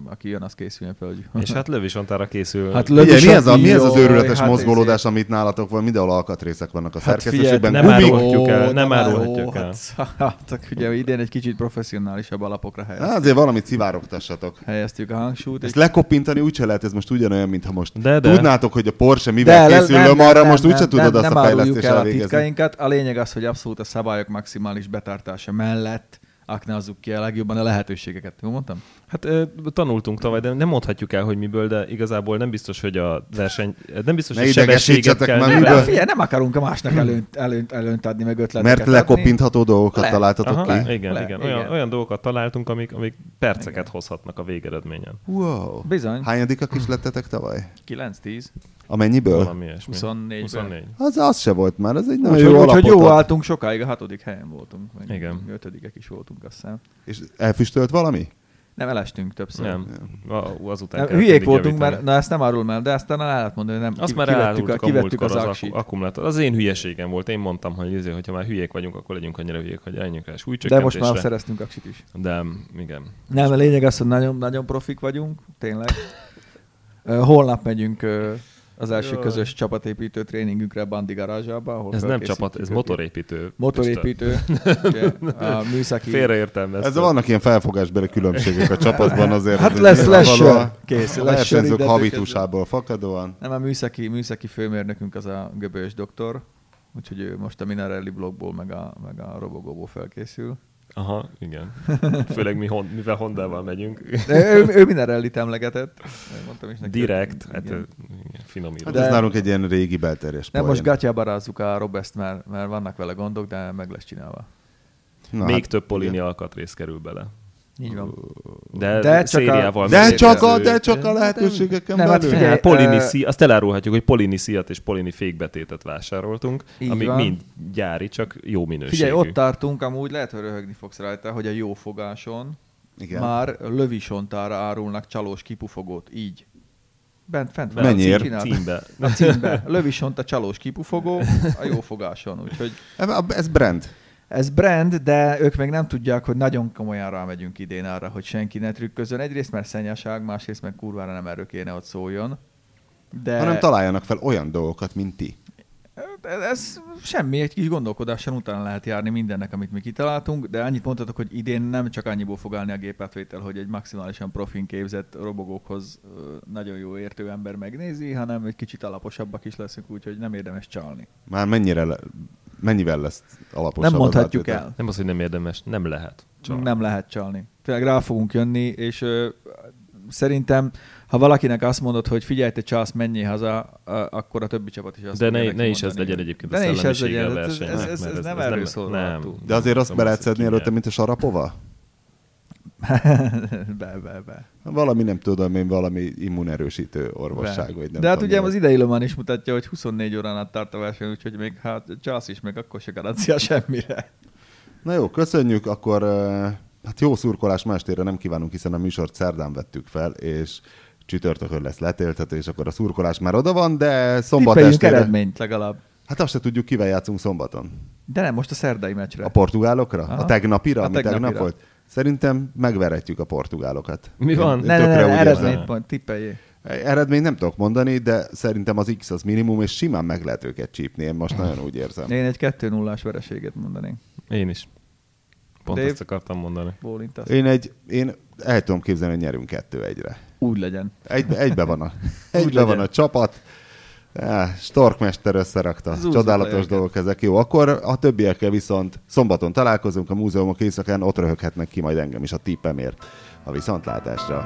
Aki jön, az készüljön fel, hogy... És hát Lövisontára készül. Hát Ugye, Lövis mi, ez a, mi ez az őrületes hát mozgolódás, ezért. amit nálatok van? Mindenhol alkatrészek vannak a Hát szerkesztőségben. nem árulhatjuk el, nem árulhatjuk el. Hát, hát, ugye idén egy kicsit professzionálisabb alapokra helyeztük, Hát azért valamit szivárogtassatok. helyeztük a hangsúlyt. Ezt lekoppintani úgyse lehet, ez most ugyanolyan, mintha most De, de. tudnátok, hogy a Porsche mivel le- készül nem, arra nem, most úgyse tudod nem, azt nem a fejlesztést el a elvégezni. titkainkat. A lényeg az, hogy abszolút a szabályok maximális betartása mellett aknázzuk ki a legjobban a lehetőségeket. Jól mondtam? Hát tanultunk tavaly, de nem mondhatjuk el, hogy miből, de igazából nem biztos, hogy a verseny, nem biztos, Ne hogy sebességet kell. már, Nem, miből? nem, figyelj, nem akarunk a másnak előnt, előnt, előnt adni, meg ötleteket Mert adni. lekoppintható dolgokat Le. találtatok Aha, ki? igen, Le, igen. igen. Olyan, olyan dolgokat találtunk, amik, amik perceket Igen. hozhatnak a végeredményen. Wow. Bizony. Hányadikak is lettetek tavaly? 9-10, Amennyiből? Valami ilyesmi. 24 24. Az, az se volt már, az egy nagyon Úgyhogy jó alapot jó ad. álltunk sokáig, a hatodik helyen voltunk. Meg Igen. Ötödikek is voltunk, azt hiszem. És elfüstölt valami? Nem elestünk többször. Nem. A- Azután Nem, hülyék voltunk, mert na ezt nem árulom el, de aztán el lehet mondani, hogy nem Azt ki- már kivettük, a, kivettük az az akkumulátor. Az én hülyeségem volt. Én mondtam, hogy, izé, hogyha már hülyék vagyunk, akkor legyünk annyira hülyék, hogy elmenjünk rá De most súlycsökkentésre. már szereztünk aksit is. De igen. Nem, a lényeg az, hogy nagyon, nagyon profik vagyunk, tényleg. Holnap megyünk az első Jaj. közös csapatépítő tréningünkre a Bandi garázsába. Ahol Ez nem csapat, ez motorépítő. Motorépítő. ugye, a műszaki. Félreértelmeztem. Ez vannak ilyen felfogásbeli különbségek a csapatban azért. Hát hogy lesz, lesz sör. Kész, A lesz sör. versenyzők habitusából fakadóan. Nem, a műszaki, műszaki főmérnökünk az a Göbös doktor, úgyhogy ő most a Minarelli blogból meg a, meg a Robogóból felkészül. Aha, igen. Főleg mi, hon, mivel Hondával megyünk. De ő, ő Minarellit emlegetett. Mondtam is neki. Direkt, hát Igen. igen, finomítva. Hát ez nálunk egy ilyen régi belterjes Nem, most gatyába rázzuk a Robest, mert, mert vannak vele gondok, de meg lesz csinálva. Na, Még hát, több polini alkatrész kerül bele. Így van. De, De de csak a- De csak a, de csak a lehetőségeken Nem, hát belül. figyelj, Figyelj, polini szí, azt elárulhatjuk, hogy polini szíjat és polini fékbetétet vásároltunk, Így amik van. mind gyári, csak jó minőségű. Figyelj, ott tartunk, amúgy lehet, hogy röhögni fogsz rajta, hogy a jó fogáson Igen. már lövisontára árulnak csalós kipufogót, így. Bent, fent van. Mennyiért? Csináld. Címbe. A címbe. Lövisont a csalós kipufogó, a jó fogáson. Úgyhogy Ez brand. Ez brand, de ők még nem tudják, hogy nagyon komolyan rámegyünk idén arra, hogy senki ne trükközön. Egyrészt mert szennyaság, másrészt meg kurvára nem erről kéne ott szóljon. De Hanem találjanak fel olyan dolgokat, mint ti. ez, semmi, egy kis gondolkodással utána lehet járni mindennek, amit mi kitaláltunk, de annyit mondhatok, hogy idén nem csak annyiból fog állni a gépátvétel, hogy egy maximálisan profin képzett robogókhoz nagyon jó értő ember megnézi, hanem egy kicsit alaposabbak is leszünk, úgyhogy nem érdemes csalni. Már mennyire le, mennyivel lesz alaposabb nem mondhatjuk el. Nem az, hogy nem érdemes, nem lehet. Csak. Nem lehet csalni. Tényleg rá fogunk jönni, és ö, szerintem, ha valakinek azt mondod, hogy figyelj, te csalsz, menjél haza, akkor a többi csapat is azt De ne, ne is ez mondani. legyen egyébként De a ne is ez szellemisége a legyen, ez- ez- ez- mert ez nem erről szól. De azért azt be lehet szedni előtte, mint a sarapova? be, be, be. Valami nem tudom én, valami immunerősítő orvosság, vagy nem De hát ugye az volt. ideilomán is mutatja, hogy 24 órán át tart a verseny, úgyhogy még hát csalsz is, meg akkor se garancia semmire. Na jó, köszönjük, akkor hát jó szurkolás ma estére nem kívánunk, hiszen a műsort szerdán vettük fel, és csütörtökön lesz letéltető, és akkor a szurkolás már oda van, de szombat Tippeljünk estére... eredményt legalább. Hát azt se tudjuk, kivel játszunk szombaton. De nem, most a szerdai meccsre. A portugálokra? Aha. A tegnapira, A ami tegnap tegnapira. volt? Szerintem megveretjük a portugálokat. Mi van? Én ne, ne, ne, eredményt pont, tippeljé. Eredményt nem tudok mondani, de szerintem az X az minimum, és simán meg lehet őket csípni. Én most nagyon úgy érzem. Én egy 2 0 ás vereséget mondanék. Én is. Pont Dave? ezt akartam mondani. Bólintasz. Én egy, én el tudom képzelni, hogy nyerünk kettő egyre. Úgy legyen. Egybe, egybe van a, egybe van a csapat. Ah, Storkmester összerakta. Zúzzuk Csodálatos őket. dolgok ezek. Jó, akkor a többiekkel viszont szombaton találkozunk a múzeumok éjszakán, ott röhöghetnek ki majd engem is a tippemért a viszontlátásra.